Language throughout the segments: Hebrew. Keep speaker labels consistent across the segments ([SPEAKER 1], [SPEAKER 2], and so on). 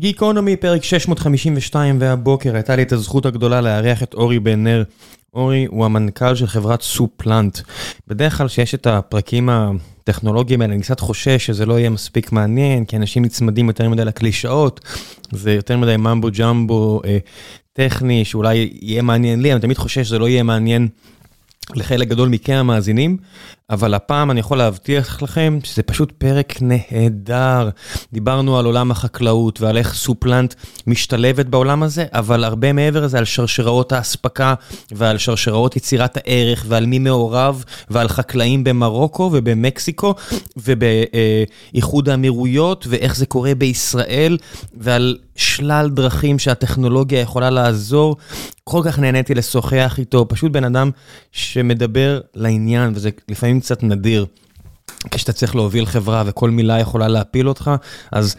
[SPEAKER 1] גיקונומי, פרק 652, והבוקר הייתה לי את הזכות הגדולה לארח את אורי בן נר. אורי הוא המנכ"ל של חברת סופלנט. בדרך כלל שיש את הפרקים הטכנולוגיים האלה, אני קצת חושש שזה לא יהיה מספיק מעניין, כי אנשים נצמדים יותר מדי לקלישאות, זה יותר מדי ממבו ג'מבו אה, טכני, שאולי יהיה מעניין לי, אני תמיד חושש שזה לא יהיה מעניין לחלק גדול מכם המאזינים, אבל הפעם אני יכול להבטיח לכם שזה פשוט פרק נהדר. דיברנו על עולם החקלאות ועל איך סופלנט משתלבת בעולם הזה, אבל הרבה מעבר לזה על שרשראות האספקה ועל שרשראות יצירת הערך ועל מי מעורב ועל חקלאים במרוקו ובמקסיקו ובאיחוד האמירויות ואיך זה קורה בישראל ועל שלל דרכים שהטכנולוגיה יכולה לעזור. כל כך נהניתי לשוחח איתו, פשוט בן אדם שמדבר לעניין וזה לפעמים קצת נדיר. כשאתה צריך להוביל חברה וכל מילה יכולה להפיל אותך, אז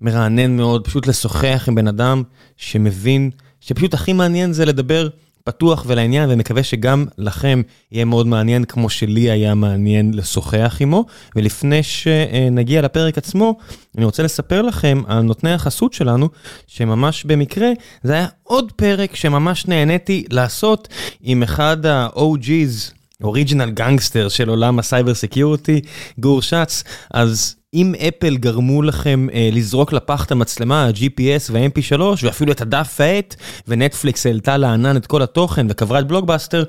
[SPEAKER 1] מרענן מאוד פשוט לשוחח עם בן אדם שמבין, שפשוט הכי מעניין זה לדבר פתוח ולעניין, ומקווה שגם לכם יהיה מאוד מעניין, כמו שלי היה מעניין לשוחח עמו. ולפני שנגיע לפרק עצמו, אני רוצה לספר לכם על נותני החסות שלנו, שממש במקרה, זה היה עוד פרק שממש נהניתי לעשות עם אחד ה-OG's original gangster של עולם ה cyber security, גור שץ, אז אם אפל גרמו לכם אה, לזרוק לפח את המצלמה, ה-GPS וה-MP3 ואפילו את הדף והעט, ונטפליקס העלתה לענן את כל התוכן וקברה את Blockbuster,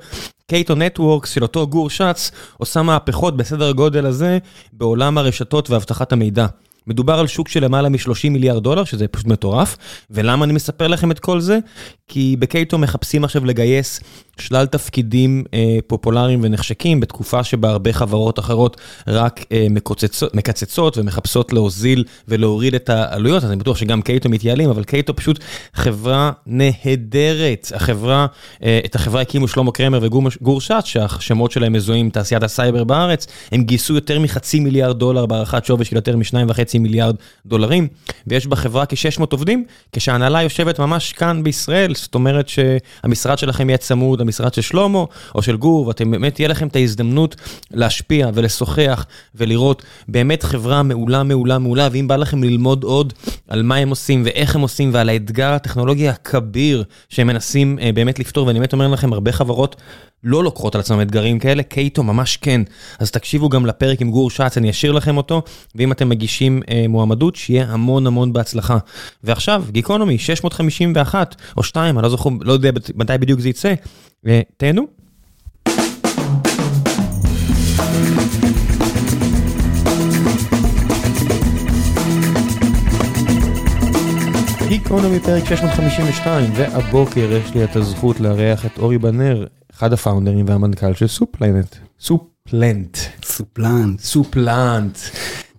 [SPEAKER 1] Cato Networks של אותו גור שץ עושה מהפכות בסדר הגודל הזה בעולם הרשתות ואבטחת המידע. מדובר על שוק של למעלה מ-30 מיליארד דולר, שזה פשוט מטורף. ולמה אני מספר לכם את כל זה? כי ב Cato מחפשים עכשיו לגייס שלל תפקידים אה, פופולריים ונחשקים, בתקופה שבה הרבה חברות אחרות רק אה, מקוצצות, מקצצות ומחפשות להוזיל ולהוריד את העלויות, אז אני בטוח שגם Cato מתייעלים, אבל Cato פשוט חברה נהדרת. החברה, אה, את החברה הקימו שלמה קרמר וגור שץ, שהשמות שלהם מזוהים עם תעשיית הסייבר בארץ, הם גייסו יותר מחצי מיליארד דולר בהערכת שווי של יותר משניים וחצי מיליארד דולרים, ויש בחברה כ-600 עובדים, כשההנהלה יושבת ממש כאן בישראל, זאת אומרת שהמשרד שלכם יהיה צמוד, המשרד של שלמה או של גור, ואתם באמת, תהיה לכם את ההזדמנות להשפיע ולשוחח ולראות באמת חברה מעולה, מעולה, מעולה, ואם בא לכם ללמוד עוד על מה הם עושים ואיך הם עושים ועל האתגר הטכנולוגי הכביר שהם מנסים אה, באמת לפתור, ואני באמת אומר לכם, הרבה חברות לא לוקחות על עצמם אתגרים כאלה, קייטו ממש כן. אז תקשיבו גם לפרק עם גור שץ, אני אשאיר לכם אותו, ואם אתם מגישים אה, מועמדות, שיהיה המון המון בהצלחה. ועכשיו, גיקונומי, 651 או 2, אני לא זוכר, לא יודע מתי בדיוק זה יצא, ותהנו. גיקונומי פרק 652, והבוקר יש לי את הזכות לארח את אורי בנר, אחד הפאונדרים והמנכ"ל של סופלנט. סופלנט.
[SPEAKER 2] סופלנט.
[SPEAKER 1] סופלנט.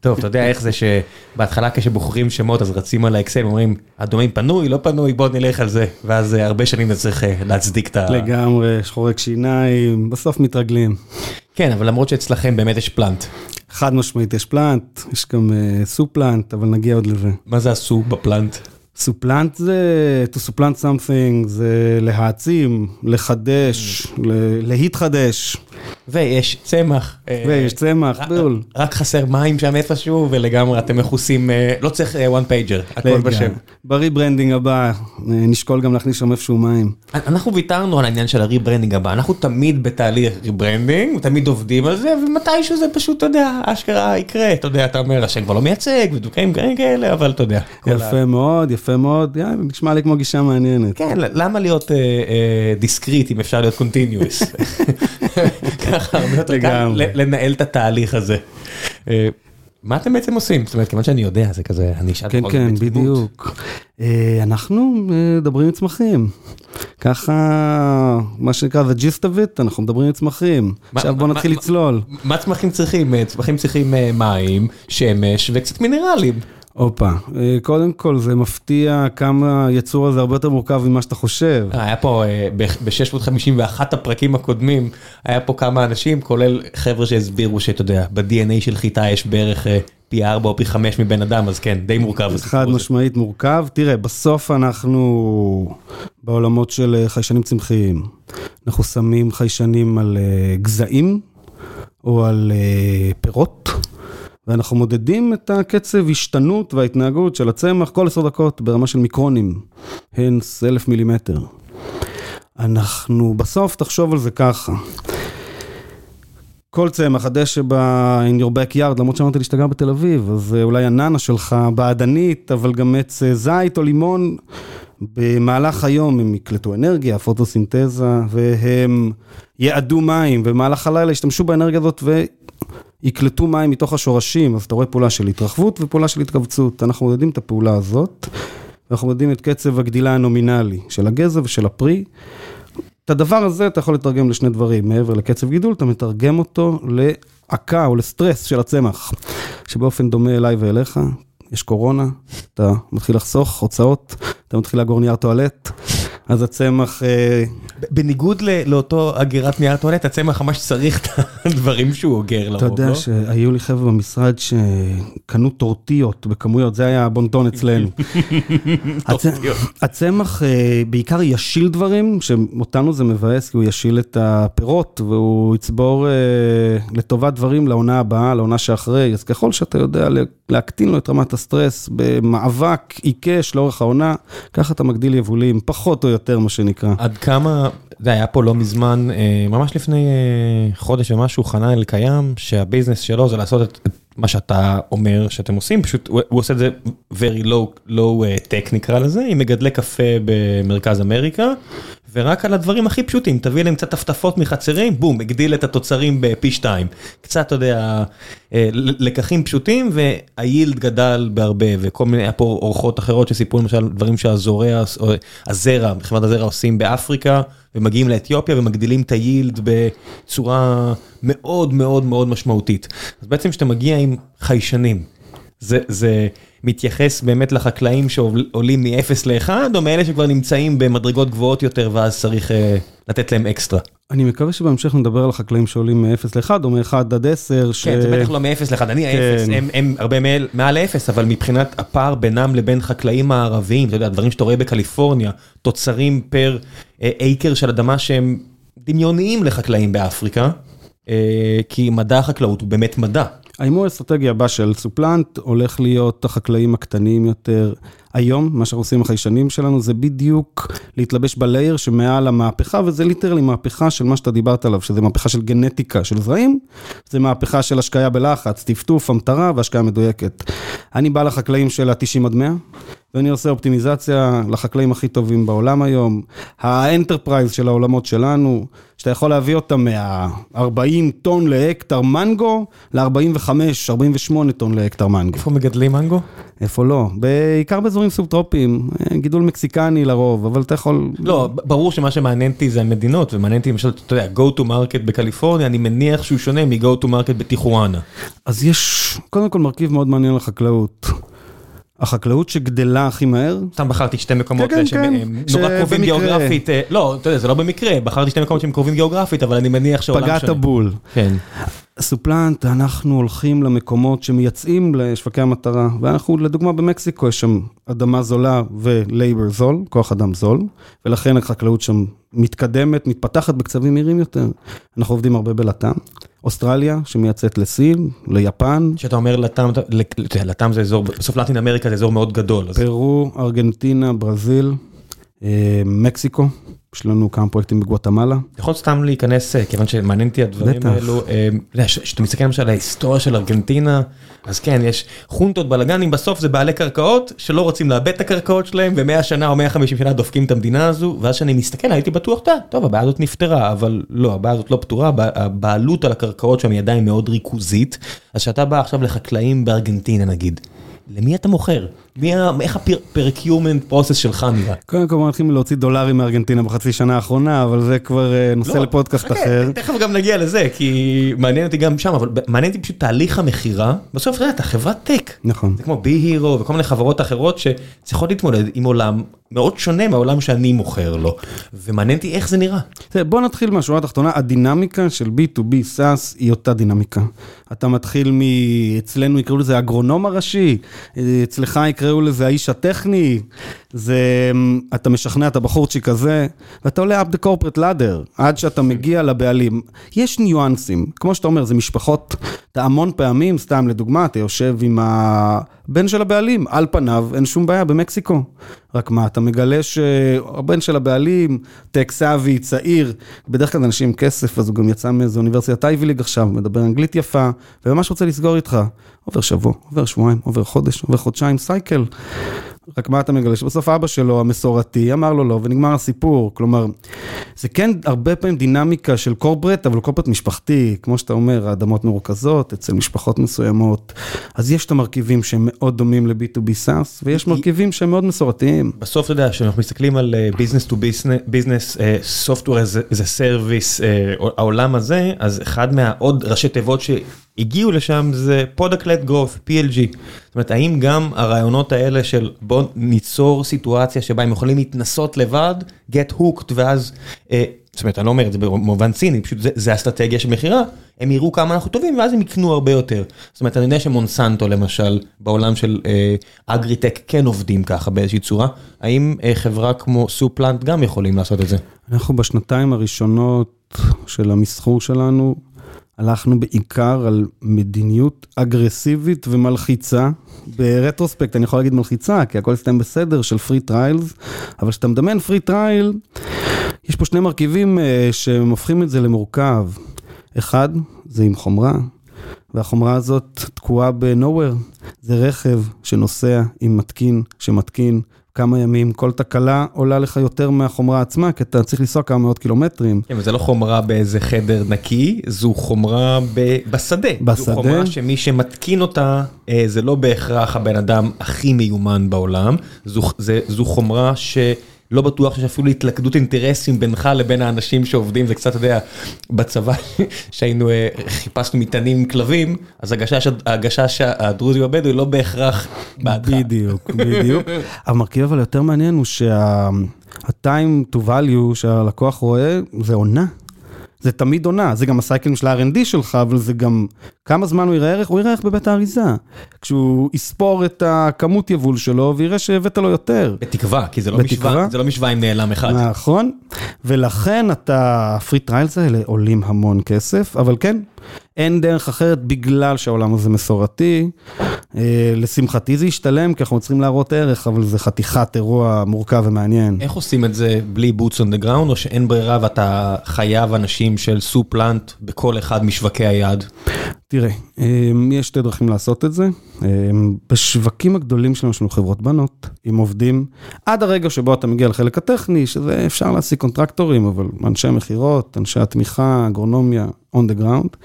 [SPEAKER 1] טוב, אתה יודע איך זה שבהתחלה כשבוחרים שמות אז רצים על האקסל ואומרים, הדומיין פנוי, לא פנוי, בוא נלך על זה. ואז אה, הרבה שנים צריך אה, להצדיק את ה...
[SPEAKER 2] לגמרי, שחורק שיניים, בסוף מתרגלים.
[SPEAKER 1] כן, אבל למרות שאצלכם באמת יש פלנט.
[SPEAKER 2] חד משמעית יש פלנט, יש גם uh, סופלנט, אבל נגיע עוד לזה.
[SPEAKER 1] מה זה הסו בפלנט?
[SPEAKER 2] סופלנט זה, to supplant something זה להעצים, לחדש, להתחדש.
[SPEAKER 1] ויש צמח.
[SPEAKER 2] אה, ויש צמח, בול.
[SPEAKER 1] רק חסר מים שם איפשהו ולגמרי אתם מכוסים, אה, לא צריך one pager, הכל בשם.
[SPEAKER 2] ב rebranding הבא אה, נשקול גם להכניס שם איפשהו מים.
[SPEAKER 1] אנחנו ויתרנו על העניין של ה rebranding הבא, אנחנו תמיד בתהליך rebranding, תמיד עובדים על זה, ומתישהו זה פשוט, אתה יודע, אשכרה יקרה, אתה יודע, אתה אומר, השם כבר לא מייצג, ודוקאים כאלה, אבל אתה יודע.
[SPEAKER 2] יפה מאוד, יפה מאוד, נשמע לי כמו גישה מעניינת.
[SPEAKER 1] כן, למה להיות discrete אם אפשר להיות continuous? ככה הרבה יותר קל לנהל את התהליך הזה. אה, מה אתם בעצם עושים? זאת אומרת, כיוון שאני יודע, זה כזה, אני אשאל
[SPEAKER 2] כן, כן, בדיוק. אה, אנחנו אה, מדברים עם צמחים. ככה, מה שנקרא, the gist of it, אנחנו מדברים עם צמחים. עכשיו בוא נתחיל לצלול.
[SPEAKER 1] מה צמחים צריכים? צמחים צריכים מים, שמש וקצת מינרלים.
[SPEAKER 2] הופה, אה, קודם כל זה מפתיע כמה היצור הזה הרבה יותר מורכב ממה שאתה חושב.
[SPEAKER 1] היה פה אה, ב-651 הפרקים הקודמים, היה פה כמה אנשים, כולל חבר'ה שהסבירו שאתה יודע, ב-DNA של חיטה יש בערך אה, פי 4 או פי 5 מבן אדם, אז כן, די מורכב.
[SPEAKER 2] חד משמעית מורכב. תראה, בסוף אנחנו בעולמות של חיישנים צמחיים. אנחנו שמים חיישנים על גזעים או על פירות. ואנחנו מודדים את הקצב השתנות וההתנהגות של הצמח כל עשר דקות ברמה של מיקרונים, הנס אלף מילימטר. אנחנו בסוף, תחשוב על זה ככה. כל צמח, הדשא ב-in your backyard, למרות שאמרתי גר בתל אביב, אז אולי הננה שלך בעדנית, אבל גם עץ זית או לימון, במהלך היום הם יקלטו אנרגיה, פוטוסינתזה, והם יעדו מים, ובמהלך הלילה ישתמשו באנרגיה הזאת ויקלטו מים מתוך השורשים, אז אתה רואה פעולה של התרחבות ופעולה של התכווצות. אנחנו מודדים את הפעולה הזאת, ואנחנו מודדים את קצב הגדילה הנומינלי של הגזע ושל הפרי. את הדבר הזה אתה יכול לתרגם לשני דברים, מעבר לקצב גידול, אתה מתרגם אותו לעקה או לסטרס של הצמח, שבאופן דומה אליי ואליך, יש קורונה, אתה מתחיל לחסוך הוצאות, אתה מתחיל לאגור נייר טואלט, אז הצמח... אה,
[SPEAKER 1] בניגוד לאותו אגירת נייר טואלט, הצמח ממש צריך את הדברים שהוא אוגר לרוב,
[SPEAKER 2] לא? אתה יודע שהיו לי חבר'ה במשרד שקנו טורטיות בכמויות, זה היה הבונטון אצלנו. הצמח אה, בעיקר ישיל דברים, שאותנו זה מבאס, כי הוא ישיל את הפירות, והוא יצבור אה, לטובת דברים לעונה הבאה, לעונה שאחרי, אז ככל שאתה יודע להקטין לו את רמת הסטרס במאבק עיקש לאורך העונה, ככה אתה מגדיל יבולים, פחות או יותר מה שנקרא.
[SPEAKER 1] עד כמה, זה היה פה לא מזמן, אה, ממש לפני אה, חודש ומשהו, חנן אלקיים, שהביזנס שלו זה לעשות את מה שאתה אומר שאתם עושים, פשוט הוא עושה את זה very low, low אה, tech נקרא לזה, עם מגדלי קפה במרכז אמריקה. ורק על הדברים הכי פשוטים, תביא להם קצת טפטפות מחצרים, בום, הגדיל את התוצרים בפי שתיים. קצת, אתה יודע, אה, לקחים פשוטים, והיילד גדל בהרבה, וכל מיני, היה פה אורחות אחרות שסיפרו למשל דברים שהזורע, הזרע, חברת הזרע עושים באפריקה, ומגיעים לאתיופיה ומגדילים את היילד בצורה מאוד מאוד מאוד משמעותית. אז בעצם כשאתה מגיע עם חיישנים, זה, זה מתייחס באמת לחקלאים שעולים מ-0 ל-1, או מאלה שכבר נמצאים במדרגות גבוהות יותר ואז צריך uh, לתת להם אקסטרה?
[SPEAKER 2] אני מקווה שבהמשך נדבר על החקלאים שעולים מ-0 ל-1 או מ-1 עד 10.
[SPEAKER 1] ש... כן, זה בטח לא מ-0 ל-1, אני ה-0, כן. הם, הם הרבה מעל, מעל 0, אבל מבחינת הפער בינם לבין חקלאים הערביים, אתה יודע, דברים שאתה רואה בקליפורניה, תוצרים פר אייקר של אדמה שהם דמיוניים לחקלאים באפריקה, כי מדע החקלאות הוא באמת מדע.
[SPEAKER 2] ההימור האסטרטגי הבא של SupPlant הולך להיות החקלאים הקטנים יותר. היום, מה שאנחנו עושים עם החיישנים שלנו זה בדיוק להתלבש ב layer שמעל המהפכה, וזה literally מהפכה של מה שאתה דיברת עליו, שזה מהפכה של גנטיקה של זרעים, זה מהפכה של השקיה בלחץ, טפטוף, המטרה והשקיה מדויקת. אני בא לחקלאים של ה-90 עד 100, ואני עושה אופטימיזציה לחקלאים הכי טובים בעולם היום. ה enterprise של העולמות שלנו, שאתה יכול להביא אותם מה-40 טון להקטר מנגו, ל-45-48 טון להקטר מנגו.
[SPEAKER 1] איפה מגדלים מנגו?
[SPEAKER 2] איפה לא? בעיקר באזורים סובטרופיים, גידול מקסיקני לרוב, אבל אתה יכול...
[SPEAKER 1] לא, ברור שמה שמעניין אותי זה המדינות, ומעניין אותי למשל, אתה יודע, go to market בקליפורניה, אני מניח שהוא שונה מ-go to market בטיחואנה.
[SPEAKER 2] אז יש, קודם כל מרכיב מאוד מעניין לחקלאות. החקלאות שגדלה הכי מהר.
[SPEAKER 1] סתם בחרתי שתי מקומות כן, שהם כן, נורא קרובים גיאוגרפית, אה, לא, אתה יודע, זה לא במקרה, בחרתי שתי מקומות שהם קרובים גיאוגרפית, אבל אני מניח שעולם
[SPEAKER 2] שונה. פגעת בול.
[SPEAKER 1] כן.
[SPEAKER 2] סופלנט, אנחנו הולכים למקומות שמייצאים לשווקי המטרה, ואנחנו, לדוגמה במקסיקו, יש שם אדמה זולה ולייבר זול, כוח אדם זול, ולכן החקלאות שם מתקדמת, מתפתחת בקצבים מהירים יותר. אנחנו עובדים הרבה בלט"ם. אוסטרליה, שמייצאת לסין, ליפן.
[SPEAKER 1] כשאתה אומר לט"ם, לט"ם זה אזור, בסוף לטין אמריקה זה אזור מאוד גדול.
[SPEAKER 2] פרו, ארגנטינה, ברזיל, מקסיקו. יש לנו כמה פרויקטים בגואטמלה.
[SPEAKER 1] יכול סתם להיכנס, אה, כיוון שמעניין אותי הדברים האלו, כשאתה מסתכל למשל על ההיסטוריה של ארגנטינה, אז כן, יש חונטות בלאגנים, בסוף זה בעלי קרקעות שלא רוצים לאבד את הקרקעות שלהם, ומאה שנה או 150 שנה דופקים את המדינה הזו, ואז כשאני מסתכל הייתי בטוח, טוב, הבעיה הזאת נפתרה, אבל לא, הבעיה הזאת לא פתורה, הבעלות על הקרקעות שם היא עדיין מאוד ריכוזית, אז כשאתה בא עכשיו לחקלאים בארגנטינה נגיד. למי אתה מוכר? איך הפרקיומנט פרוסס שלך נראה?
[SPEAKER 2] קודם כל הולכים להוציא דולרים מארגנטינה בחצי שנה האחרונה, אבל זה כבר אה, נושא לא, לפודקאסט אחר.
[SPEAKER 1] תכף גם נגיע לזה, כי מעניין אותי גם שם, אבל מעניין אותי פשוט תהליך המכירה. בסוף אתה יודע, אתה חברת טק.
[SPEAKER 2] נכון.
[SPEAKER 1] זה כמו בי הירו וכל מיני חברות אחרות שצריכות להתמודד עם עולם מאוד שונה מהעולם שאני מוכר לו, ומעניין אותי איך זה נראה.
[SPEAKER 2] בוא נתחיל מהשורה התחתונה, הדינמיקה של B2B SaaS היא אותה דינמיקה. אתה מתחיל מ... אצלנו יקראו לזה אגרונום הראשי, אצלך יקראו לזה האיש הטכני, זה, אתה משכנע את הבחורצ'יק הזה, ואתה עולה up the corporate ladder, עד שאתה מגיע לבעלים. יש ניואנסים, כמו שאתה אומר, זה משפחות, אתה המון פעמים, סתם לדוגמה, אתה יושב עם הבן של הבעלים, על פניו אין שום בעיה במקסיקו. רק מה, אתה מגלה שהבן של הבעלים, טק סאבי, צעיר, בדרך כלל אנשים עם כסף, אז הוא גם יצא מאיזו אוניברסיטת אייבי ליג עכשיו, מדבר אנגלית יפה, וממש רוצה לסגור איתך. עובר שבוע, עובר שבועיים, עובר חודש, עובר חודשיים, סייקל. רק מה אתה מגלה? שבסוף אבא שלו, המסורתי, אמר לו לא, ונגמר הסיפור. כלומר, זה כן הרבה פעמים דינמיקה של קורפרט, אבל קורפרט משפחתי, כמו שאתה אומר, האדמות מרוכזות אצל משפחות מסוימות. אז יש את המרכיבים שהם מאוד דומים ל-B2B SaaS, ויש מרכיבים שהם מאוד מסורתיים.
[SPEAKER 1] בסוף אתה יודע, כשאנחנו מסתכלים על business to business, software as a service, uh, העולם הזה, אז אחד מהעוד ראשי תיבות ש... הגיעו לשם זה product growth, PLG. זאת אומרת, האם גם הרעיונות האלה של בוא ניצור סיטואציה שבה הם יכולים להתנסות לבד, get hooked, ואז, אה, זאת אומרת, אני לא אומר את זה במובן ציני, פשוט זה, זה אסטרטגיה של מכירה, הם יראו כמה אנחנו טובים ואז הם יקנו הרבה יותר. זאת אומרת, אני יודע שמונסנטו למשל, בעולם של אה, אגריטק כן עובדים ככה באיזושהי צורה, האם אה, חברה כמו SupPlant גם יכולים לעשות את זה?
[SPEAKER 2] אנחנו בשנתיים הראשונות של המסחור שלנו, הלכנו בעיקר על מדיניות אגרסיבית ומלחיצה. ב retrospect אני יכול להגיד מלחיצה, כי הכל הסתיים בסדר של free trials, אבל כשאתה מדמיין free trial, יש פה שני מרכיבים uh, שהם הופכים את זה למורכב. אחד, זה עם חומרה, והחומרה הזאת תקועה ב-nowhere. זה רכב שנוסע עם מתקין שמתקין כמה ימים, כל תקלה עולה לך יותר מהחומרה עצמה, כי אתה צריך לנסוע כמה מאות קילומטרים.
[SPEAKER 1] כן, וזה לא חומרה באיזה חדר נקי, זו חומרה בשדה.
[SPEAKER 2] בשדה.
[SPEAKER 1] זו חומרה שמי שמתקין אותה, אה, זה לא בהכרח הבן אדם הכי מיומן בעולם, זו, זה, זו חומרה ש... לא בטוח שיש אפילו התלכדות אינטרסים בינך לבין האנשים שעובדים, זה קצת, אתה יודע, בצבא שהיינו, אה, חיפשנו מטענים עם כלבים, אז הגשש הדרוזי הבדואי לא בהכרח בעדך.
[SPEAKER 2] בדיוק, בדיוק. המרכיב אבל יותר מעניין הוא שה-time to value שהלקוח רואה, זה עונה. זה תמיד עונה, זה גם הסייקלים של ה-R&D שלך, אבל זה גם כמה זמן הוא יראה ערך, הוא יראה ערך בבית האריזה. כשהוא יספור את הכמות יבול שלו ויראה שהבאת לו יותר.
[SPEAKER 1] בתקווה, כי זה לא, משוואה, זה לא משוואה עם נעלם אחד.
[SPEAKER 2] נכון, ולכן אתה, ה free trials האלה עולים המון כסף, אבל כן, אין דרך אחרת בגלל שהעולם הזה מסורתי. אה, לשמחתי זה ישתלם, כי אנחנו צריכים להראות ערך, אבל זה חתיכת אירוע מורכב ומעניין.
[SPEAKER 1] איך עושים את זה בלי boots on the ground, או שאין ברירה ואתה חייב אנשים של SupPlant בכל אחד משווקי היעד?
[SPEAKER 2] תראה, אה, יש שתי דרכים לעשות את זה. אה, בשווקים הגדולים שלנו יש לנו חברות בנות, עם עובדים, עד הרגע שבו אתה מגיע לחלק הטכני, שזה אפשר להשיג קונטרקטורים, אבל אנשי מכירות, אנשי התמיכה, אגרונומיה, on the ground.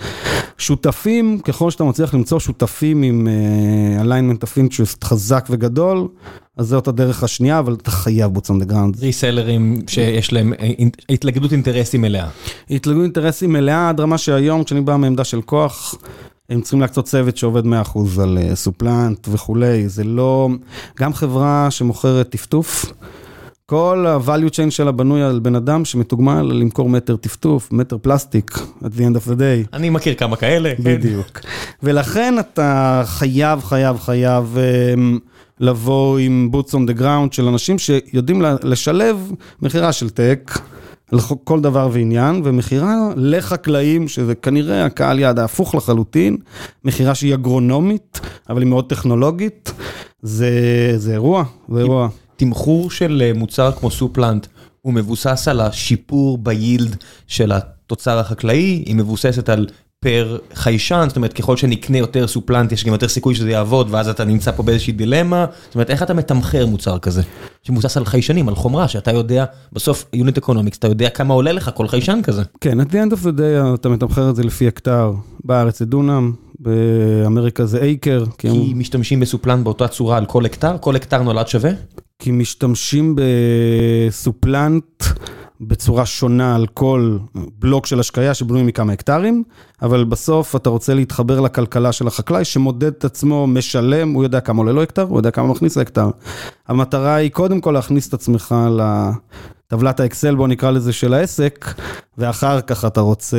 [SPEAKER 2] שותפים, ככל שאתה מצליח למצוא שותפים עם uh, alignment of interest חזק וגדול, אז זאת הדרך השנייה, אבל אתה חייב boots on the ground.
[SPEAKER 1] ריסלרים שיש להם אה, התלכדות אינטרסים מלאה.
[SPEAKER 2] התלכדות אינטרסים מלאה עד רמה שהיום, כשאני בא מעמדה של כוח, הם צריכים להקצות צוות שעובד 100% על סופלנט uh, וכולי, זה לא, גם חברה שמוכרת טפטוף. כל ה-value chain שלה בנוי על בן אדם שמתוגמל למכור מטר טפטוף, מטר פלסטיק, at the end of the day.
[SPEAKER 1] אני מכיר כמה כאלה.
[SPEAKER 2] כן. בדיוק. ולכן אתה חייב, חייב, חייב um, לבוא עם boots on the ground של אנשים שיודעים לשלב מכירה של טק. על כל דבר ועניין, ומכירה לחקלאים, שזה כנראה הקהל יעד ההפוך לחלוטין, מכירה שהיא אגרונומית, אבל היא מאוד טכנולוגית, זה, זה אירוע, זה אירוע.
[SPEAKER 1] תמחור של אה, מוצר כמו SupPlant הוא מבוסס על השיפור ב yield של התוצר החקלאי, היא מבוססת על פר חיישן, זאת אומרת ככל שנקנה יותר SupPlant יש גם יותר סיכוי שזה יעבוד ואז אתה נמצא פה באיזושהי דילמה, זאת אומרת איך אתה מתמחר מוצר כזה שמבוסס על חיישנים, על חומרה שאתה יודע בסוף unit economics אתה יודע כמה עולה לך כל חיישן כזה.
[SPEAKER 2] כן, at the end of the day אתה מתמחר את זה לפי הקטר, בארץ זה דונם, באמריקה זה אייקר.
[SPEAKER 1] כי הם... משתמשים בסופלנט באותה צורה על כל הקטר, כל הקטר נולד שווה?
[SPEAKER 2] כי משתמשים בסופלנט בצורה שונה על כל בלוק של השקיה שבנוי מכמה הקטרים, אבל בסוף אתה רוצה להתחבר לכלכלה של החקלאי שמודד את עצמו, משלם, הוא יודע כמה עולה לו הקטר, הוא יודע כמה מכניס להקטר. המטרה היא קודם כל להכניס את עצמך לטבלת האקסל, בוא נקרא לזה, של העסק, ואחר כך אתה רוצה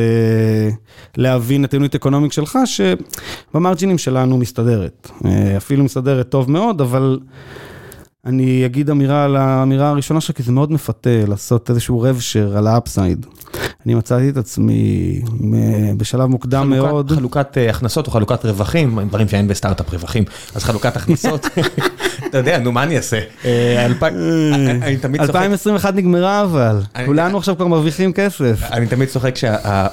[SPEAKER 2] להבין את ה unit economic שלך, שבמרג'ינים שלנו מסתדרת. אפילו מסתדרת טוב מאוד, אבל... אני אגיד אמירה על האמירה הראשונה שלך, כי זה מאוד מפתה לעשות איזשהו rev share על ה upside. אני מצאתי את עצמי בשלב מוקדם
[SPEAKER 1] חלוקת,
[SPEAKER 2] מאוד.
[SPEAKER 1] חלוקת uh, הכנסות או חלוקת רווחים, דברים שאין בסטארט-אפ רווחים, אז חלוקת הכנסות, אתה יודע, נו מה אני אעשה? אה,
[SPEAKER 2] אני תמיד צוחק. 2021 נגמרה אבל, כולנו עכשיו כבר מרוויחים כסף.
[SPEAKER 1] אני תמיד צוחק שה...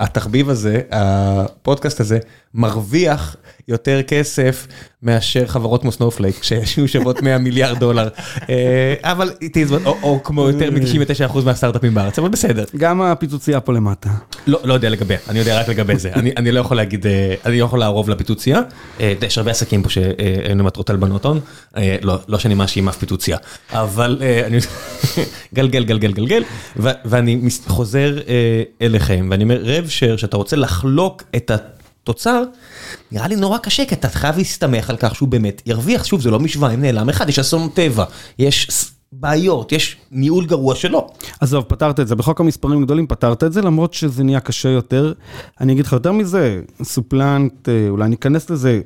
[SPEAKER 1] התחביב הזה, הפודקאסט הזה, מרוויח יותר כסף מאשר חברות כמו סנופלייק, שהיו שוות 100 מיליארד דולר. אה, אבל, או כמו יותר מ-99% מהסטארט-אפים בארץ, אבל בסדר.
[SPEAKER 2] גם הפיצוצייה פה למטה.
[SPEAKER 1] לא, לא יודע לגביה, אני יודע רק לגבי זה. אני לא יכול להגיד, אה, אני לא יכול לערוב לפיצוצייה. אה, יש הרבה עסקים פה שהיינו מטרות הלבנות הון, לא, לא שאני מאשים אף פיצוצייה, אבל אני... גלגל, גלגל, גלגל, ואני חוזר אליכם, ואני אומר, רב שר, שאתה רוצה לחלוק את ה... תוצר, נראה לי נורא קשה, כי אתה חייב להסתמך על כך שהוא באמת ירוויח. שוב, זה לא משוואה אם נעלם אחד, יש אסון טבע, יש בעיות, יש ניהול גרוע שלו.
[SPEAKER 2] עזוב, פתרת את זה, בחוק המספרים גדולים פתרת את זה, למרות שזה נהיה קשה יותר. אני אגיד לך יותר מזה, סופלנט, אה, אולי ניכנס לזה,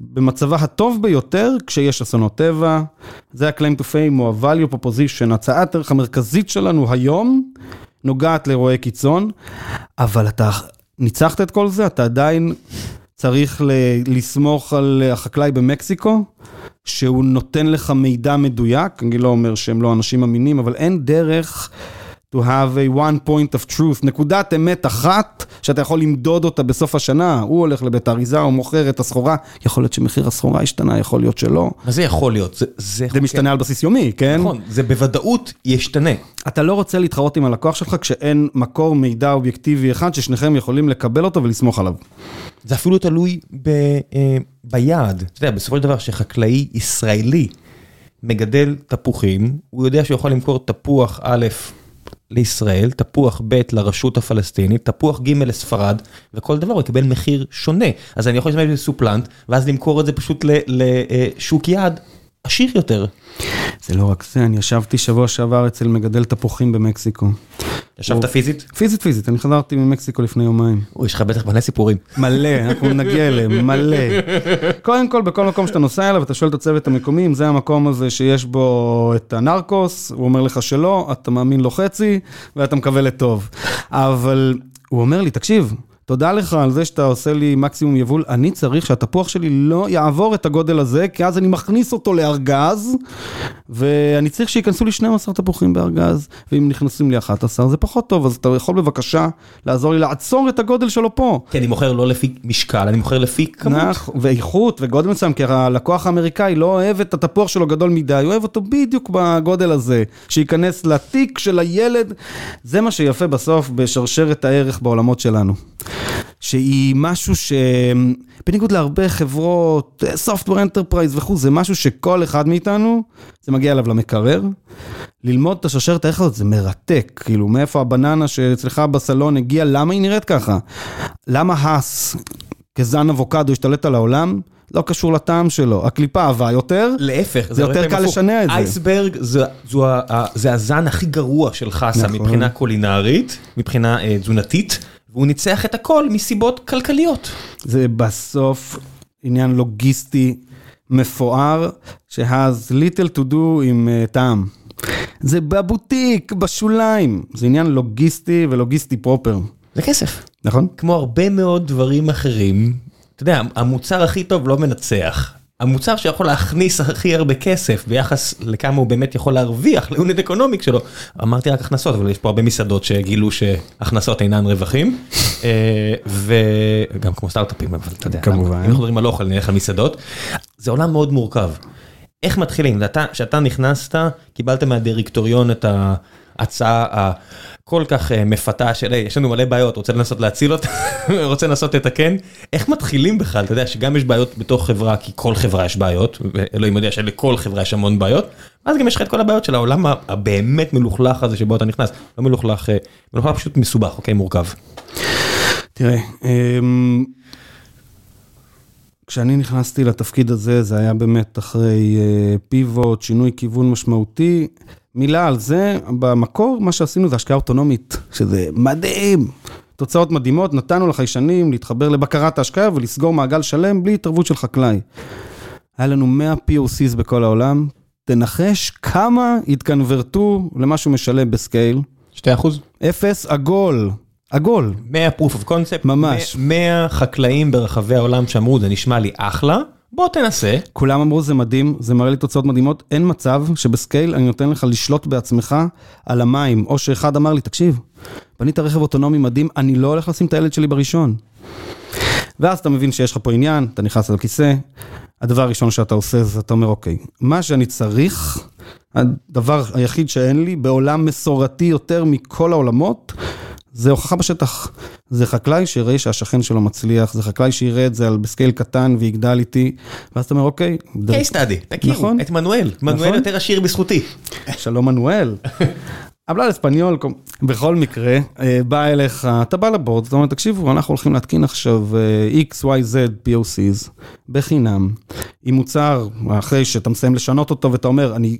[SPEAKER 2] במצבה הטוב ביותר, כשיש אסונות טבע, זה ה-claim to fame או ה-value proposition, הצעת הערך המרכזית שלנו היום, נוגעת לאירועי קיצון, אבל אתה ניצחת את כל זה, אתה עדיין צריך לסמוך על החקלאי במקסיקו, שהוא נותן לך מידע מדויק, אני לא אומר שהם לא אנשים אמינים, אבל אין דרך to have a one point of truth, נקודת אמת אחת שאתה יכול למדוד אותה בסוף השנה, הוא הולך לבית האריזה, הוא מוכר את הסחורה, יכול להיות שמחיר הסחורה השתנה, יכול להיות שלא.
[SPEAKER 1] מה זה יכול להיות? זה,
[SPEAKER 2] זה, זה משתנה על בסיס יומי, כן?
[SPEAKER 1] נכון, זה בוודאות ישתנה.
[SPEAKER 2] אתה לא רוצה להתחרות עם הלקוח שלך כשאין מקור מידע אובייקטיבי אחד ששניכם יכולים לקבל אותו ולסמוך עליו.
[SPEAKER 1] זה אפילו תלוי ב, אה, ביעד. אתה יודע, בסופו של דבר שחקלאי ישראלי מגדל תפוחים, הוא יודע שהוא יכול למכור תפוח א', לישראל, תפוח ב' לרשות הפלסטינית, תפוח ג' לספרד, וכל דבר הוא יקבל מחיר שונה. אז אני יכול להשתמש בסופלנט, ואז למכור את זה פשוט לשוק יעד עשיר יותר.
[SPEAKER 2] זה לא רק זה, אני ישבתי שבוע שעבר אצל מגדל תפוחים במקסיקו.
[SPEAKER 1] ישבת פיזית?
[SPEAKER 2] פיזית פיזית, אני חזרתי ממקסיקו לפני יומיים.
[SPEAKER 1] אוי, יש לך בטח מלא סיפורים.
[SPEAKER 2] מלא, אנחנו נגיע אליהם, מלא. קודם כל, בכל מקום שאתה נוסע אליו, אתה שואל את הצוות המקומי, אם זה המקום הזה שיש בו את הנרקוס, הוא אומר לך שלא, אתה מאמין לו חצי, ואתה מקווה לטוב. אבל הוא אומר לי, תקשיב, תודה לך על זה שאתה עושה לי מקסימום יבול. אני צריך שהתפוח שלי לא יעבור את הגודל הזה, כי אז אני מכניס אותו לארגז, ואני צריך שייכנסו לי 12 תפוחים בארגז, ואם נכנסים לי 11 זה פחות טוב, אז אתה יכול בבקשה לעזור לי לעצור את הגודל שלו פה.
[SPEAKER 1] כי אני מוכר לא לפי משקל, אני מוכר לפי כמות. נח,
[SPEAKER 2] ואיכות וגודל מסוים, כי הלקוח האמריקאי לא אוהב את התפוח שלו גדול מדי, הוא אוהב אותו בדיוק בגודל הזה, שייכנס לתיק של הילד. זה מה שיפה בסוף בשרשרת הערך בעולמות שלנו. שהיא משהו שבניגוד להרבה חברות, Software Enterprise וכו', זה משהו שכל אחד מאיתנו, זה מגיע אליו למקרר. ללמוד את השרשרת הערך הזאת זה מרתק, כאילו מאיפה הבננה שאצלך בסלון הגיעה, למה היא נראית ככה? למה האס כזן אבוקדו השתלט על העולם? לא קשור לטעם שלו, הקליפה עבה יותר,
[SPEAKER 1] להפך,
[SPEAKER 2] זה יותר קל לשנע את זה.
[SPEAKER 1] אייסברג זה הזן הכי גרוע של חסה נכון. מבחינה קולינרית, מבחינה אה, תזונתית. והוא ניצח את הכל מסיבות כלכליות.
[SPEAKER 2] זה בסוף עניין לוגיסטי מפואר, ש-has little to do עם uh, טעם. זה בבוטיק, בשוליים. זה עניין לוגיסטי ולוגיסטי פרופר.
[SPEAKER 1] זה כסף.
[SPEAKER 2] נכון.
[SPEAKER 1] כמו הרבה מאוד דברים אחרים, אתה יודע, המוצר הכי טוב לא מנצח. המוצר שיכול להכניס הכי הרבה כסף ביחס לכמה הוא באמת יכול להרוויח אקונומיק שלו. אמרתי רק הכנסות, אבל יש פה הרבה מסעדות שגילו שהכנסות אינן רווחים. אה, וגם כמו סטארט-אפים, אבל אתה יודע,
[SPEAKER 2] כמובן.
[SPEAKER 1] אם אנחנו מדברים על אוכל, נלך על מסעדות. זה עולם מאוד מורכב. איך מתחילים? כשאתה נכנסת, קיבלת מהדירקטוריון את ההצעה כל כך אה, מפתה של, יש לנו מלא בעיות, רוצה לנסות להציל אותה, רוצה לנסות לתקן, איך מתחילים בכלל? אתה יודע שגם יש בעיות בתוך חברה, כי כל חברה יש בעיות, ואלוהים יודע שלכל חברה יש המון בעיות, ואז גם יש לך את כל הבעיות של העולם הבאמת מלוכלך הזה שבו אתה נכנס, לא מלוכלך, אה, מלוכלך פשוט מסובך, אוקיי, מורכב.
[SPEAKER 2] תראה, אמ, כשאני נכנסתי לתפקיד הזה, זה היה באמת אחרי פיבוט, אה, שינוי כיוון משמעותי. מילה על זה, במקור מה שעשינו זה השקעה אוטונומית, שזה מדהים. תוצאות מדהימות, נתנו לחיישנים להתחבר לבקרת ההשקעה ולסגור מעגל שלם בלי התערבות של חקלאי. היה לנו 100 POCs בכל העולם, תנחש כמה התקנברטו למה שהוא משלם בסקייל?
[SPEAKER 1] 2 אחוז?
[SPEAKER 2] אפס עגול. עגול.
[SPEAKER 1] 100 proof of concept,
[SPEAKER 2] ממש.
[SPEAKER 1] 100 חקלאים ברחבי העולם שאמרו זה נשמע לי אחלה, בוא תנסה.
[SPEAKER 2] כולם אמרו זה מדהים, זה מראה לי תוצאות מדהימות, אין מצב שבסקייל אני נותן לך לשלוט בעצמך על המים, או שאחד אמר לי, תקשיב, בנית רכב אוטונומי מדהים, אני לא הולך לשים את הילד שלי בראשון. ואז אתה מבין שיש לך פה עניין, אתה נכנס לכיסא, הדבר הראשון שאתה עושה זה אתה אומר, אוקיי, מה שאני צריך, הדבר היחיד שאין לי, בעולם מסורתי יותר מכל העולמות, זה הוכחה בשטח. זה חקלאי שיראה שהשכן שלו מצליח, זה חקלאי שיראה את זה על בסקייל קטן ויגדל איתי, ואז אתה אומר, אוקיי.
[SPEAKER 1] case study, תכירו,
[SPEAKER 2] נכון.
[SPEAKER 1] את מנואל, מנואל
[SPEAKER 2] נכון.
[SPEAKER 1] יותר עשיר בזכותי.
[SPEAKER 2] שלום מנואל. אבל אספניול, בכל מקרה, אה, בא אליך, אתה בא לבורד, אתה אומר, תקשיבו, אנחנו הולכים להתקין עכשיו אה, XYZ POCs בחינם, עם מוצר, אחרי שאתה מסיים לשנות אותו ואתה אומר, אני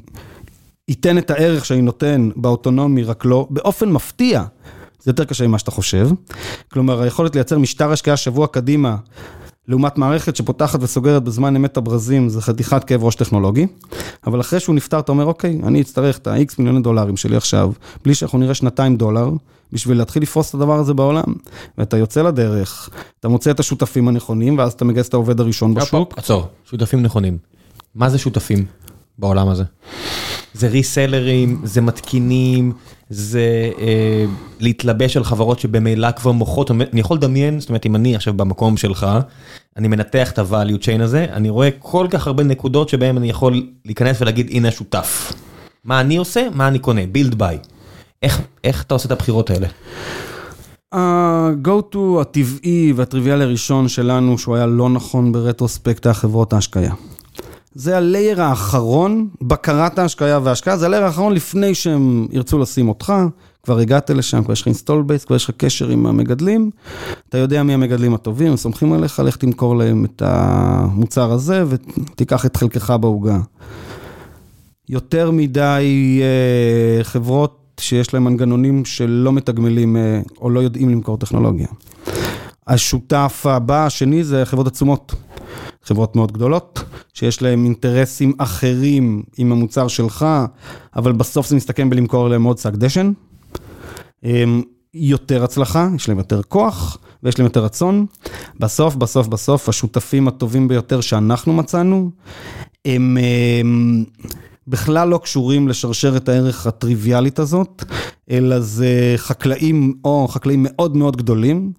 [SPEAKER 2] אתן את הערך שאני נותן באוטונומי, רק לא, באופן מפתיע. זה יותר קשה ממה שאתה חושב. כלומר, היכולת לייצר משטר השקעה שבוע קדימה, לעומת מערכת שפותחת וסוגרת בזמן אמת הברזים, זה חתיכת כאב ראש טכנולוגי. אבל אחרי שהוא נפטר, אתה אומר, אוקיי, אני אצטרך את ה-X מיליוני דולרים שלי עכשיו, בלי שאנחנו נראה שנתיים דולר, בשביל להתחיל לפרוס את הדבר הזה בעולם. ואתה יוצא לדרך, אתה מוצא את השותפים הנכונים, ואז אתה מגייס את העובד הראשון בשוק.
[SPEAKER 1] עצור, שותפים נכונים. מה זה שותפים בעולם הזה? זה ריסלרים, זה מתקינים, זה אה, להתלבש על חברות שבמילא כבר מוכרות, אני יכול לדמיין, זאת אומרת אם אני עכשיו במקום שלך, אני מנתח את ה-value chain הזה, אני רואה כל כך הרבה נקודות שבהן אני יכול להיכנס ולהגיד הנה השותף. מה אני עושה, מה אני קונה, build buy. איך, איך אתה עושה את הבחירות האלה?
[SPEAKER 2] ה-go to הטבעי והטריוויאלי הראשון שלנו, שהוא היה לא נכון ב retrospect, היה חברות ההשקיה. זה ה layer האחרון, בקרת ההשקיה וההשקעה, זה ה layer האחרון לפני שהם ירצו לשים אותך, כבר הגעת לשם, כבר יש לך install base, כבר יש לך קשר עם המגדלים, אתה יודע מי המגדלים הטובים, הם סומכים עליך, לך תמכור להם את המוצר הזה ותיקח את חלקך בעוגה. יותר מדי אה, חברות שיש להם מנגנונים שלא מתגמלים אה, או לא יודעים למכור טכנולוגיה. השותף הבא, השני, זה חברות עצומות. חברות מאוד גדולות, שיש להם אינטרסים אחרים עם המוצר שלך, אבל בסוף זה מסתכם בלמכור להם עוד שק דשן. יותר הצלחה, יש להם יותר כוח ויש להם יותר רצון. בסוף, בסוף, בסוף, השותפים הטובים ביותר שאנחנו מצאנו, הם, הם בכלל לא קשורים לשרשרת הערך הטריוויאלית הזאת, אלא זה חקלאים או חקלאים מאוד מאוד גדולים.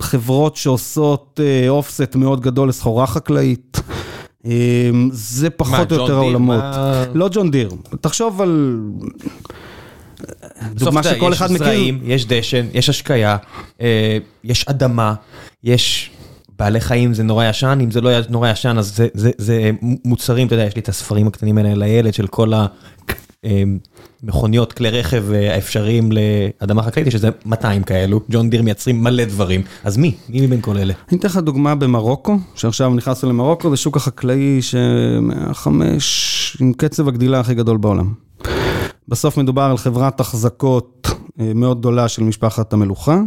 [SPEAKER 2] חברות שעושות אופסט מאוד גדול לסחורה חקלאית. זה פחות או יותר העולמות. לא ג'ון דיר, תחשוב על...
[SPEAKER 1] דוגמה שכל אחד מכיר. יש דשן, יש השקיה, יש אדמה, יש בעלי חיים זה נורא ישן, אם זה לא נורא ישן אז זה, זה, זה מוצרים, אתה יודע, יש לי את הספרים הקטנים האלה לילד של כל המכוניות, כלי רכב האפשריים לאדמה חקלאית, יש איזה 200 כאלו, ג'ון דיר מייצרים מלא דברים, אז מי? מי מבין כל אלה?
[SPEAKER 2] אני אתן לך דוגמה במרוקו, שעכשיו נכנסנו למרוקו, זה שוק החקלאי שמהחמש, עם קצב הגדילה הכי גדול בעולם. בסוף מדובר על חברת החזקות מאוד גדולה של משפחת המלוכה.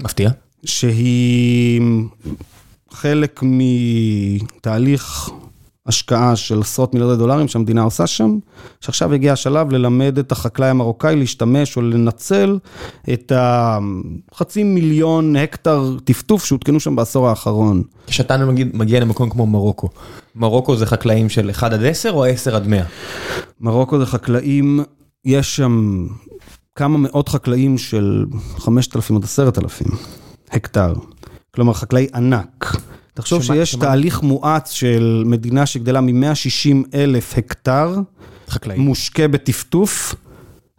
[SPEAKER 1] מפתיע.
[SPEAKER 2] שהיא חלק מתהליך השקעה של עשרות מיליארדי דולרים שהמדינה עושה שם, שעכשיו הגיע השלב ללמד את החקלאי המרוקאי להשתמש או לנצל את החצי מיליון הקטר טפטוף שהותקנו שם בעשור האחרון.
[SPEAKER 1] כשאתה מגיע למקום כמו מרוקו, מרוקו זה חקלאים של 1 עד 10 או 10 עד 100?
[SPEAKER 2] מרוקו זה חקלאים, יש שם כמה מאות חקלאים של 5,000 עד 10,000 הקטר. כלומר, חקלאי ענק. תחשוב שמה, שיש שמה... תהליך מואץ של מדינה שגדלה מ-160 אלף הקטר,
[SPEAKER 1] חקלאי.
[SPEAKER 2] מושקה בטפטוף,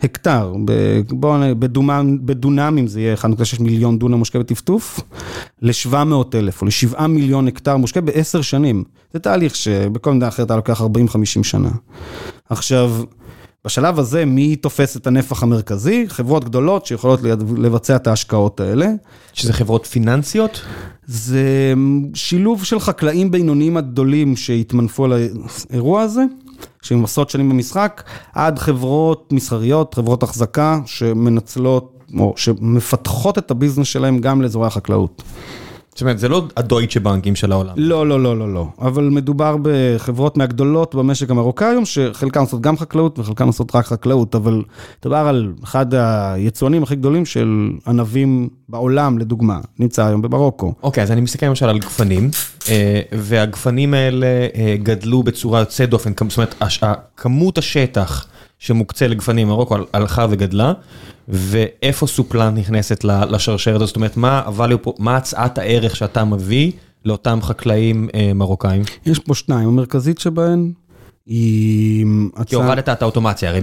[SPEAKER 2] הקטר, בדונם, בדונמים זה יהיה 1.6 מיליון דונם מושקה בטפטוף, ל-700 אלף או ל-7 מיליון הקטר מושקה בעשר שנים. זה תהליך שבכל מדינה אחרת היה לוקח 40-50 שנה. עכשיו, בשלב הזה, מי תופס את הנפח המרכזי? חברות גדולות שיכולות לבצע את ההשקעות האלה.
[SPEAKER 1] שזה חברות פיננסיות?
[SPEAKER 2] זה שילוב של חקלאים בינוניים הגדולים שהתמנפו על האירוע הזה, שהם עשרות שנים במשחק, עד חברות מסחריות, חברות החזקה, שמנצלות, או שמפתחות את הביזנס שלהם גם לאזורי החקלאות.
[SPEAKER 1] זאת אומרת, זה לא הדויטשה בנקים של העולם.
[SPEAKER 2] לא, לא, לא, לא, לא. אבל מדובר בחברות מהגדולות במשק המרוקאי היום, שחלקן עושות גם חקלאות וחלקן עושות רק חקלאות, אבל מדובר על אחד היצואנים הכי גדולים של ענבים בעולם, לדוגמה, נמצא היום במרוקו.
[SPEAKER 1] אוקיי, אז אני מסתכל למשל על גפנים, אה, והגפנים האלה אה, גדלו בצורה יוצאת דופן, זאת אומרת, כמות השטח שמוקצה לגפנים במרוקו הל- הלכה וגדלה, ואיפה סופלן נכנסת לשרשרת הזאת? זאת אומרת, מה הצעת הערך שאתה מביא לאותם חקלאים אה, מרוקאים?
[SPEAKER 2] יש פה שניים, המרכזית שבהן היא...
[SPEAKER 1] כי
[SPEAKER 2] הצעה-
[SPEAKER 1] הורדת את האוטומציה, הרי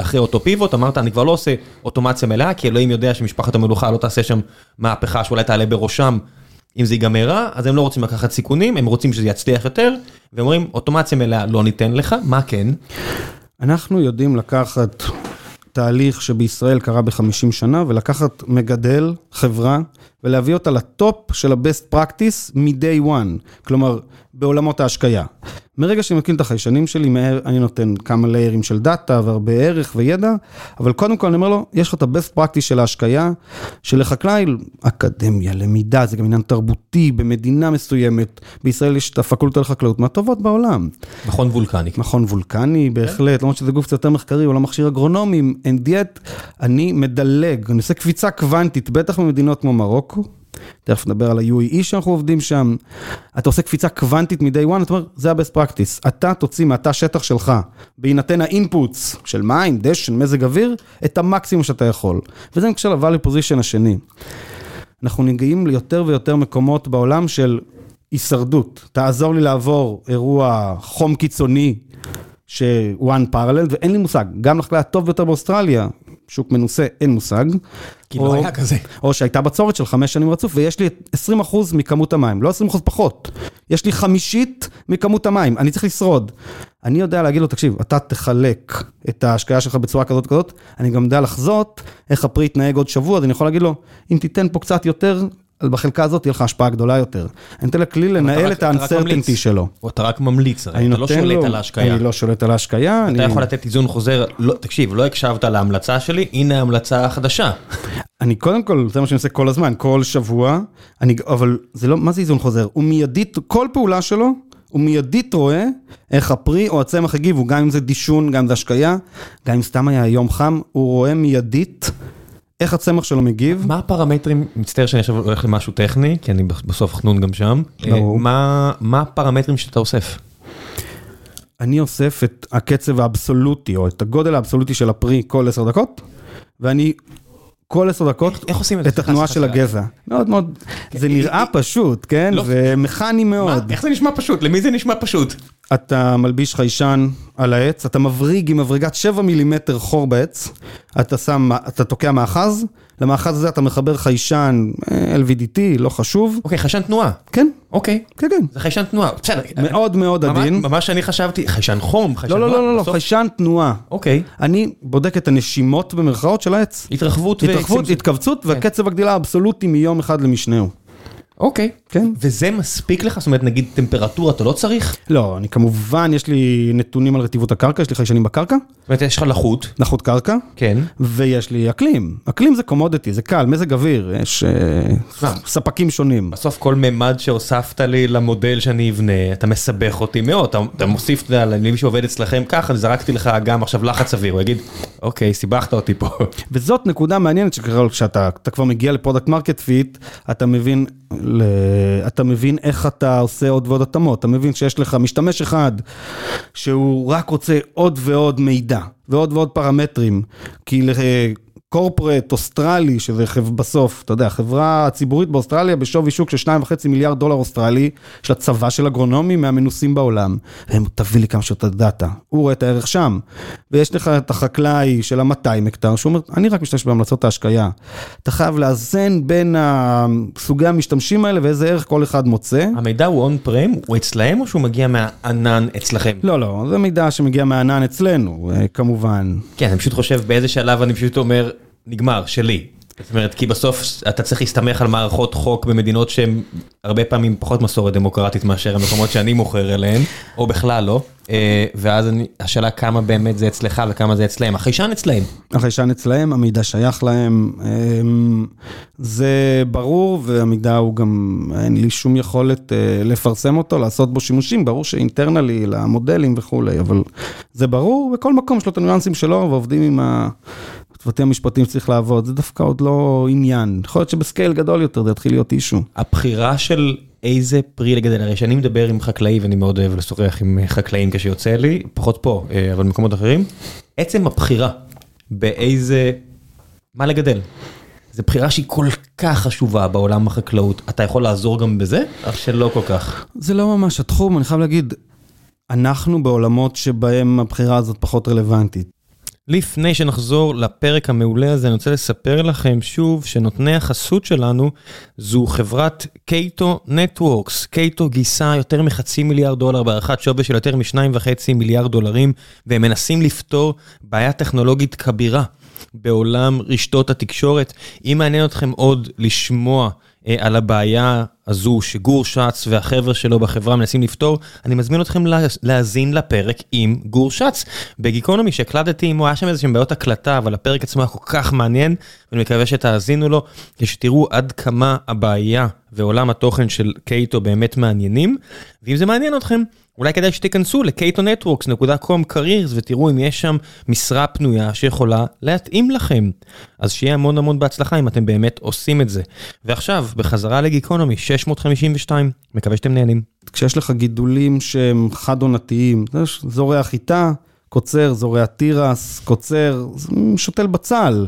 [SPEAKER 1] אחרי אותו פיבוט אמרת אני כבר לא עושה אוטומציה מלאה, כי אלוהים יודע שמשפחת המלוכה לא תעשה שם מהפכה שאולי תעלה בראשם אם זה ייגמר רע, אז הם לא רוצים לקחת סיכונים, הם רוצים שזה יצליח יותר, ואומרים אוטומציה מלאה לא ניתן לך, מה כן?
[SPEAKER 2] אנחנו יודעים לקחת תהליך שבישראל קרה ב-50 שנה, ולקחת מגדל, חברה, ולהביא אותה לטופ של ה-best practice מ-day one, כלומר, בעולמות ההשקיה. מרגע שאני מתקין את החיישנים שלי, אני נותן כמה ליירים של דאטה והרבה ערך וידע, אבל קודם כל אני אומר לו, יש לך את ה-best practice של ההשקיה, שלחקלאי, אקדמיה, למידה, זה גם עניין תרבותי במדינה מסוימת. בישראל יש את הפקולטה לחקלאות מהטובות בעולם.
[SPEAKER 1] מכון וולקני.
[SPEAKER 2] מכון וולקני בהחלט, למרות שזה גוף קצת יותר מחקרי, הוא לא מכשיר אגרונומים, אין דיאט, אני מדלג, אני עושה קפיצה קוונטית, בטח במדינות כמו מרוקו, תכף נדבר על ה-UAE שאנחנו עובדים שם, אתה עושה קפיצה קוונטית מ-day one, אתה אומר, זה ה-best practice, אתה תוציא מהתא שטח שלך, בהינתן האינפוטס של מים, דשן, מזג אוויר, את המקסימום שאתה יכול. וזה נקשר ל-value position השני. אנחנו מגיעים ליותר ויותר מקומות בעולם של הישרדות. תעזור לי לעבור אירוע חום קיצוני שהוא unparalleled, ואין לי מושג, גם לחקלאי הטוב ביותר באוסטרליה, שוק מנוסה, אין מושג.
[SPEAKER 1] כי לא
[SPEAKER 2] או-
[SPEAKER 1] היה כזה.
[SPEAKER 2] או שהייתה בצורת של חמש שנים רצוף, ויש לי 20% מכמות המים, לא 20% פחות. יש לי חמישית מכמות המים, אני צריך לשרוד. אני יודע להגיד לו, תקשיב, אתה תחלק את ההשקעה שלך בצורה כזאת כזאת, אני גם יודע לחזות איך הפרי יתנהג עוד שבוע, אז אני יכול להגיד לו, אם תיתן פה קצת יותר, בחלקה הזאת תהיה לך השפעה גדולה יותר. אני נותן לכלי לנהל את. ה-uncertainty שלו.
[SPEAKER 1] אתה רק ממליץ, הרי אתה לא שולט על ההשקיה.
[SPEAKER 2] אני לא שולט על ההשקיה.
[SPEAKER 1] אתה יכול לתת איזון חוזר, לא, תקשיב, לא הקשבת להמלצה שלי, הנה ההמלצה החדשה.
[SPEAKER 2] אני קודם כל, זה מה שאני עושה כל הזמן, כל שבוע, אני, אבל זה לא, מה זה איזון חוזר? הוא מיידית, כל פעולה שלו, הוא מיידית רואה איך הפרי או הצמח הגיבו, גם אם זה דישון, גם אם זה השקיה, גם אם סתם היה יום חם, הוא רואה מיידית איך הצמח שלו מגיב.
[SPEAKER 1] מה הפרמטרים, מצטער שאני עכשיו הולך למשהו טכני, כי אני בסוף חנון גם שם,
[SPEAKER 2] ברור.
[SPEAKER 1] אה, מה מה הפרמטרים שאתה אוסף?
[SPEAKER 2] אני אוסף את הקצב האבסולוטי, או את הגודל האבסולוטי של הפרי כל עשר דקות, ואני כל עשר דקות
[SPEAKER 1] את
[SPEAKER 2] התנועה של. הגזע. מאוד מאוד, זה נראה פשוט, כן?
[SPEAKER 1] לא.
[SPEAKER 2] ומכני? מאוד.
[SPEAKER 1] איך זה נשמע פשוט? למי זה נשמע פשוט?
[SPEAKER 2] אתה מלביש חיישן על העץ, אתה מבריג עם מברגת 7 מילימטר חור בעץ, אתה שם, אתה תוקע מאחז, למאחז הזה אתה מחבר חיישן אה, LVDT, לא חשוב.
[SPEAKER 1] אוקיי, חיישן תנועה.
[SPEAKER 2] כן,
[SPEAKER 1] אוקיי.
[SPEAKER 2] כן, כן.
[SPEAKER 1] זה חיישן תנועה. בסדר.
[SPEAKER 2] מאוד מאוד עדין.
[SPEAKER 1] ממש אני חשבתי, חיישן חום, חיישן
[SPEAKER 2] לא, לא,
[SPEAKER 1] תנועה.
[SPEAKER 2] לא, לא, לא,
[SPEAKER 1] בסוף-
[SPEAKER 2] חיישן תנועה.
[SPEAKER 1] אוקיי.
[SPEAKER 2] אני בודק את הנשימות במרכאות של העץ.
[SPEAKER 1] התרחבות
[SPEAKER 2] התרחבות,
[SPEAKER 1] וצמצום.
[SPEAKER 2] התכווצות וקצב הגדילה האבסולוטי מיום אחד למשנהו.
[SPEAKER 1] אוקיי.
[SPEAKER 2] כן.
[SPEAKER 1] וזה מספיק לך? זאת אומרת, נגיד טמפרטורה אתה לא צריך?
[SPEAKER 2] לא, אני כמובן, יש לי נתונים על רטיבות הקרקע, יש לי חיישנים בקרקע,
[SPEAKER 1] זאת אומרת, יש לך לחות.
[SPEAKER 2] לחות קרקע,
[SPEAKER 1] כן.
[SPEAKER 2] ויש לי אקלים. אקלים זה commodity, זה קל, מזג אוויר, יש אה? ספקים שונים.
[SPEAKER 1] בסוף כל ממד שהוספת לי למודל שאני אבנה, אתה מסבך אותי מאוד, אתה, אתה מוסיף, אתה יודע, למי שעובד אצלכם ככה, אני זרקתי לך גם עכשיו לחץ אוויר, הוא יגיד, אוקיי, סיבכת אותי פה.
[SPEAKER 2] וזאת נקודה מעניינת שקרה כשאתה אתה כבר מגיע ל product market fit, אתה מבין, ל, אתה מבין איך אתה עושה עוד ועוד התאמות, אתה מבין שיש לך משתמש אחד שהוא רק רוצה עוד ועוד מידע ועוד ועוד פרמטרים, כי corporate אוסטרלי, שזה בסוף, אתה יודע, חברה ציבורית באוסטרליה בשווי שוק של 2.5 מיליארד דולר אוסטרלי, יש לה צבא של אגרונומים מהמנוסים בעולם. והם, תביא לי כמה שיותר דאטה, הוא רואה את הערך שם. ויש לך את החקלאי של ה-200 הקטר, שהוא אומר, אני רק משתמש בהמלצות ההשקיה. אתה חייב לאזן בין סוגי המשתמשים האלה ואיזה ערך כל אחד מוצא.
[SPEAKER 1] המידע הוא און פרם, הוא אצלהם או שהוא מגיע מהענן אצלכם?
[SPEAKER 2] לא, לא, זה מידע שמגיע מהענן אצלנו, אה, כמובן.
[SPEAKER 1] כן, אני פשוט חושב באיזה שלב אני פשוט אומר, נגמר, שלי. זאת אומרת, כי בסוף אתה צריך להסתמך על מערכות חוק במדינות שהן הרבה פעמים פחות מסורת דמוקרטית מאשר המקומות שאני מוכר אליהן, או בכלל לא. אה, ואז השאלה כמה באמת זה אצלך וכמה זה אצלהם. החיישן אצלהם.
[SPEAKER 2] החיישן אצלהם, המידע שייך להם. אמ, זה ברור, והמידע הוא גם, אין לי שום יכולת אה, לפרסם אותו, לעשות בו שימושים. ברור שאינטרנלי, למודלים וכולי, אבל זה ברור, וכל מקום יש לו את הניואנסים שלו, ועובדים עם ה... צוותים המשפטיים שצריך לעבוד, זה דווקא עוד לא עניין. יכול להיות שבסקייל גדול יותר זה יתחיל להיות אישו.
[SPEAKER 1] הבחירה של איזה פרי לגדל, הרי שאני מדבר עם חקלאי ואני מאוד אוהב לשוחח עם חקלאים כשיוצא לי, פחות פה, אה, אבל במקומות אחרים, עצם הבחירה באיזה, מה לגדל. זו בחירה שהיא כל כך חשובה בעולם החקלאות, אתה יכול לעזור גם בזה? או שלא כל כך?
[SPEAKER 2] זה לא ממש התחום, אני חייב להגיד, אנחנו בעולמות שבהם הבחירה הזאת פחות רלוונטית.
[SPEAKER 1] לפני שנחזור לפרק המעולה הזה, אני רוצה לספר לכם שוב שנותני החסות שלנו זו חברת קייטו נטוורקס. קייטו גייסה יותר מחצי מיליארד דולר בהערכת שווי של יותר משניים וחצי מיליארד דולרים, והם מנסים לפתור בעיה טכנולוגית כבירה בעולם רשתות התקשורת. אם מעניין אתכם עוד לשמוע על הבעיה הזו שגור שץ והחבר'ה שלו בחברה מנסים לפתור, אני מזמין אתכם להאזין לפרק עם גור שץ. בגיקונומי שהקלטתי עמו, היה שם איזה שהם בעיות הקלטה, אבל הפרק עצמו היה כל כך מעניין, ואני מקווה שתאזינו לו, כשתראו עד כמה הבעיה ועולם התוכן של קייטו באמת מעניינים, ואם זה מעניין אתכם, אולי כדאי שתיכנסו ל-katonetworks.com careers ותראו אם יש שם משרה פנויה שיכולה להתאים לכם. אז שיהיה המון המון בהצלחה אם אתם באמת עושים את זה. ועכשיו, בחזרה לגיקונומי, 652, מקווה שאתם נהנים.
[SPEAKER 2] כשיש לך גידולים שהם חד-עונתיים, זורע חיטה, קוצר, זורע תירס, קוצר, שותל בצל.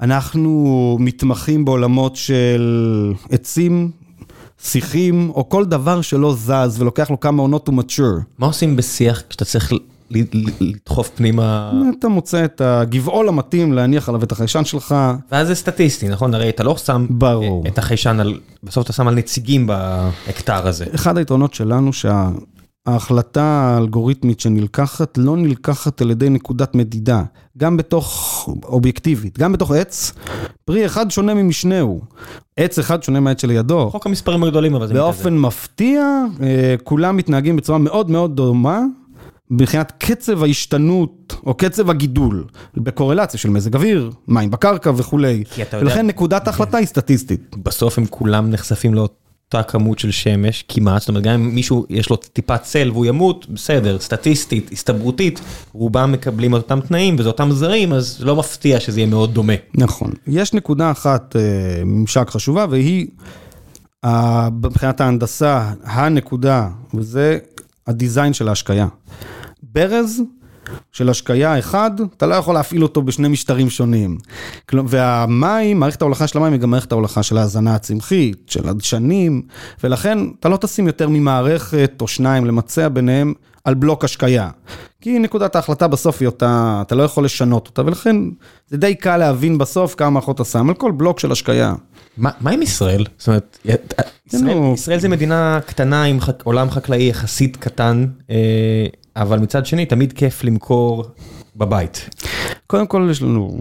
[SPEAKER 2] אנחנו מתמחים בעולמות של עצים, שיחים, או כל דבר שלא זז ולוקח לו כמה עונות to mature.
[SPEAKER 1] מה עושים בשיח כשאתה צריך לדחוף פנימה?
[SPEAKER 2] אתה מוצא את הגבעול המתאים להניח עליו את החיישן שלך.
[SPEAKER 1] ואז זה סטטיסטי, נכון? הרי אתה לא שם
[SPEAKER 2] ברור.
[SPEAKER 1] את החיישן על, בסוף אתה שם על נציגים בהקטר הזה.
[SPEAKER 2] אחד היתרונות שלנו שה... ההחלטה האלגוריתמית שנלקחת לא נלקחת על ידי נקודת מדידה, גם בתוך אובייקטיבית, גם בתוך עץ, פרי אחד שונה ממשנהו, עץ אחד שונה מהעץ שלידו.
[SPEAKER 1] חוק המספרים הגדולים אבל זה
[SPEAKER 2] מתאזן. באופן מפתיע, אה, כולם מתנהגים בצורה מאוד מאוד דומה. מבחינת קצב ההשתנות או קצב הגידול בקורלציה של מזג אוויר, מים בקרקע וכולי, ולכן נקודת ההחלטה היא סטטיסטית.
[SPEAKER 1] בסוף הם כולם נחשפים לאותו אותה כמות של שמש כמעט, זאת אומרת גם אם מישהו יש לו טיפת צל והוא ימות, בסדר, סטטיסטית, הסתברותית, רובם מקבלים את אותם תנאים וזה אותם זרים, אז לא מפתיע שזה יהיה מאוד דומה.
[SPEAKER 2] נכון. יש נקודה אחת, אה, ממשק חשובה, והיא מבחינת ההנדסה, הנקודה, וזה הדיזיין של ההשקיה. ברז של השקיה אחד, אתה לא יכול להפעיל אותו בשני משטרים שונים. והמים, מערכת ההולכה של המים היא גם מערכת ההולכה של ההזנה הצמחית, של הדשנים, ולכן אתה לא תשים יותר ממערכת או שניים למצע ביניהם על בלוק השקיה. כי נקודת ההחלטה בסוף היא אותה, אתה לא יכול לשנות אותה, ולכן זה די קל להבין בסוף כמה מערכות אתה שם על כל בלוק של השקיה.
[SPEAKER 1] מה, מה עם ישראל? זאת אומרת, ישראל, ישראל זה מדינה קטנה עם חק, עולם חקלאי יחסית קטן. אה... אבל מצד שני, תמיד כיף למכור בבית.
[SPEAKER 2] קודם כל, יש לנו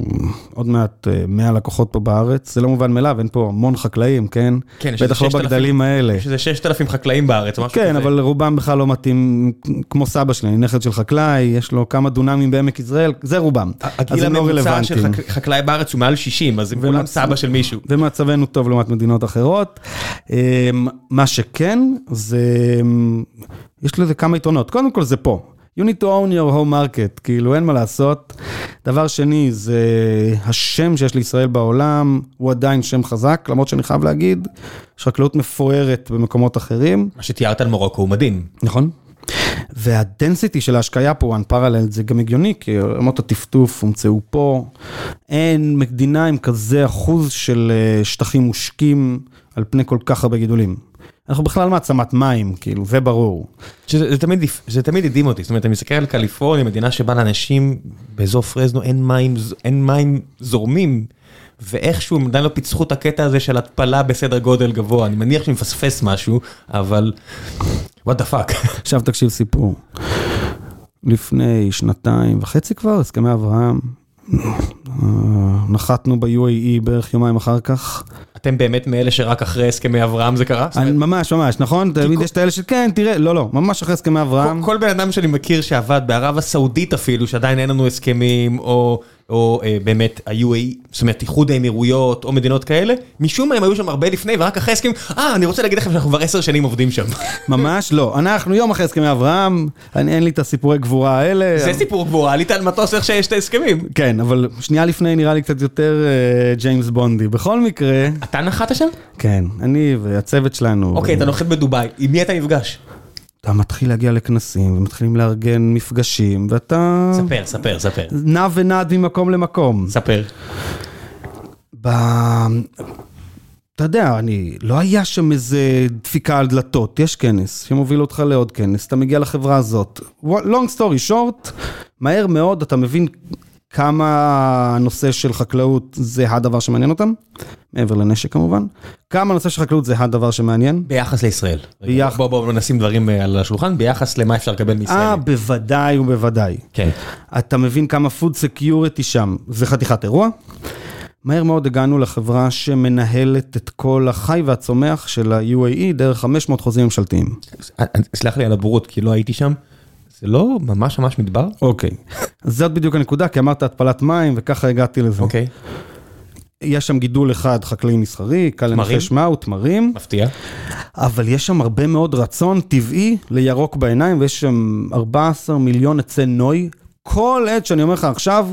[SPEAKER 2] עוד מעט 100 אה, לקוחות פה בארץ, זה לא מובן מאליו, אין פה המון חקלאים, כן?
[SPEAKER 1] כן,
[SPEAKER 2] בטח לא בגדלים האלה.
[SPEAKER 1] יש איזה 6,000 חקלאים בארץ, משהו
[SPEAKER 2] כן, כזה. כן, אבל רובם בכלל לא מתאים, כמו סבא שלי, נכד של חקלאי, יש לו כמה דונמים בעמק יזרעאל, זה רובם.
[SPEAKER 1] הגיל לא הממוצע של חקלאי בארץ הוא מעל 60, אז הם כולם סבא של מישהו.
[SPEAKER 2] ומצבנו טוב לעומת מדינות אחרות. אמ, מה שכן, זה, אמ, יש לזה כמה יתרונות. קודם כל זה פה. You need to own your home market, כאילו אין מה לעשות. דבר שני, זה השם שיש לישראל בעולם, הוא עדיין שם חזק, למרות שאני חייב להגיד, יש חקלאות מפוארת במקומות אחרים.
[SPEAKER 1] מה שתיארת על מרוקו הוא מדהים.
[SPEAKER 2] נכון. והדנסיטי של ההשקיה פה, unparalleled, זה גם הגיוני, כי רמות הטפטוף הומצאו פה. אין מדינה עם כזה אחוז של אה, שטחים מושקים על פני כל כך הרבה גידולים. אנחנו בכלל מעצמת מים, כאילו, זה ברור.
[SPEAKER 1] שזה, זה תמיד, זה תמיד הדהים אותי, זאת אומרת, אני מסתכל על קליפורניה, מדינה שבה לאנשים באזור פרזנו אין מים, אין מים זורמים, ואיכשהו הם עדיין לא פיצחו את הקטע הזה של התפלה בסדר גודל גבוה, אני מניח שמפספס משהו, אבל what the fuck.
[SPEAKER 2] עכשיו תקשיב סיפור. לפני שנתיים וחצי כבר, הסכמי אברהם, נחתנו ב-UAE בערך יומיים אחר כך.
[SPEAKER 1] אתם באמת מאלה שרק אחרי הסכמי אברהם זה קרה?
[SPEAKER 2] אני, ממש, ממש, נכון? תמיד יש את האלה שכן, תראה, לא, לא, ממש אחרי הסכמי אברהם.
[SPEAKER 1] כל, כל בן אדם שאני מכיר שעבד בערב הסעודית אפילו, שעדיין אין לנו הסכמים, או, או אה, באמת ה-UAE, זאת אומרת איחוד האמירויות, או מדינות כאלה, משום מה הם היו שם הרבה לפני, ורק אחרי הסכמים, אה, אני רוצה להגיד לכם שאנחנו כבר עשר שנים עובדים שם.
[SPEAKER 2] ממש לא, אנחנו יום אחרי הסכמי אברהם, אני, אין לי את הסיפורי גבורה האלה.
[SPEAKER 1] זה סיפור גבורה, עלית על מטוס איך שיש את ההסכמים.
[SPEAKER 2] כן, אבל שנייה לפני נראה לי קצת יותר uh, ג'יימס בונדי. בכל מקרה...
[SPEAKER 1] אתה נחת שם?
[SPEAKER 2] כן, אני והצוות שלנו.
[SPEAKER 1] אוקיי, אתה נוחת בדובאי, עם מי אתה נפגש?
[SPEAKER 2] אתה מתחיל להגיע לכנסים, ומתחילים לארגן מפגשים, ואתה...
[SPEAKER 1] ספר, ספר, ספר.
[SPEAKER 2] נע ונד ממקום למקום.
[SPEAKER 1] ספר.
[SPEAKER 2] ב... אתה יודע, אני, לא היה שם איזה דפיקה על דלתות, יש כנס שמוביל אותך לעוד כנס, אתה מגיע לחברה הזאת. long story short, מהר מאוד אתה מבין כמה הנושא של חקלאות זה הדבר שמעניין אותם, מעבר לנשק כמובן, כמה הנושא של חקלאות זה הדבר שמעניין.
[SPEAKER 1] ביחס לישראל.
[SPEAKER 2] ביח...
[SPEAKER 1] בוא בוא נשים דברים אה, על השולחן, ביחס למה אפשר לקבל מישראל.
[SPEAKER 2] אה, בוודאי ובוודאי.
[SPEAKER 1] כן.
[SPEAKER 2] אתה מבין כמה food security שם, זה חתיכת אירוע. מהר מאוד הגענו לחברה שמנהלת את כל החי והצומח של ה-UAE דרך 500 חוזים ממשלתיים.
[SPEAKER 1] סלח לי על הבורות, כי לא הייתי שם. זה לא ממש ממש מדבר?
[SPEAKER 2] אוקיי. אז זאת בדיוק הנקודה, כי אמרת התפלת מים, וככה הגעתי לזה.
[SPEAKER 1] אוקיי.
[SPEAKER 2] יש שם גידול אחד חקלאי מסחרי, קל לנחש מהו, תמרים.
[SPEAKER 1] מפתיע.
[SPEAKER 2] אבל יש שם הרבה מאוד רצון טבעי לירוק בעיניים, ויש שם 14 מיליון עצי נוי. כל עת שאני אומר לך עכשיו,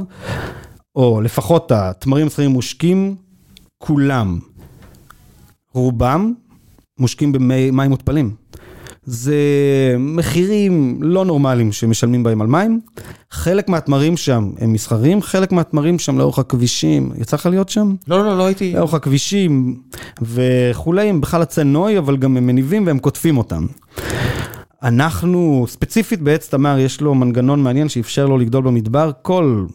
[SPEAKER 2] או לפחות התמרים המסחריים מושקים, כולם, רובם, מושקים במים מותפלים. זה מחירים לא נורמליים שמשלמים בהם על מים. חלק מהתמרים שם הם מסחרים, חלק מהתמרים שם לאורך הכבישים, יצא לך להיות שם?
[SPEAKER 1] לא, לא, לא הייתי.
[SPEAKER 2] לאורך הכבישים וכולי, הם בכלל עצי נוי, אבל גם הם מניבים והם קוטפים אותם. אנחנו, ספציפית בעץ תמר, יש לו מנגנון מעניין שאפשר לו לגדול במדבר, כל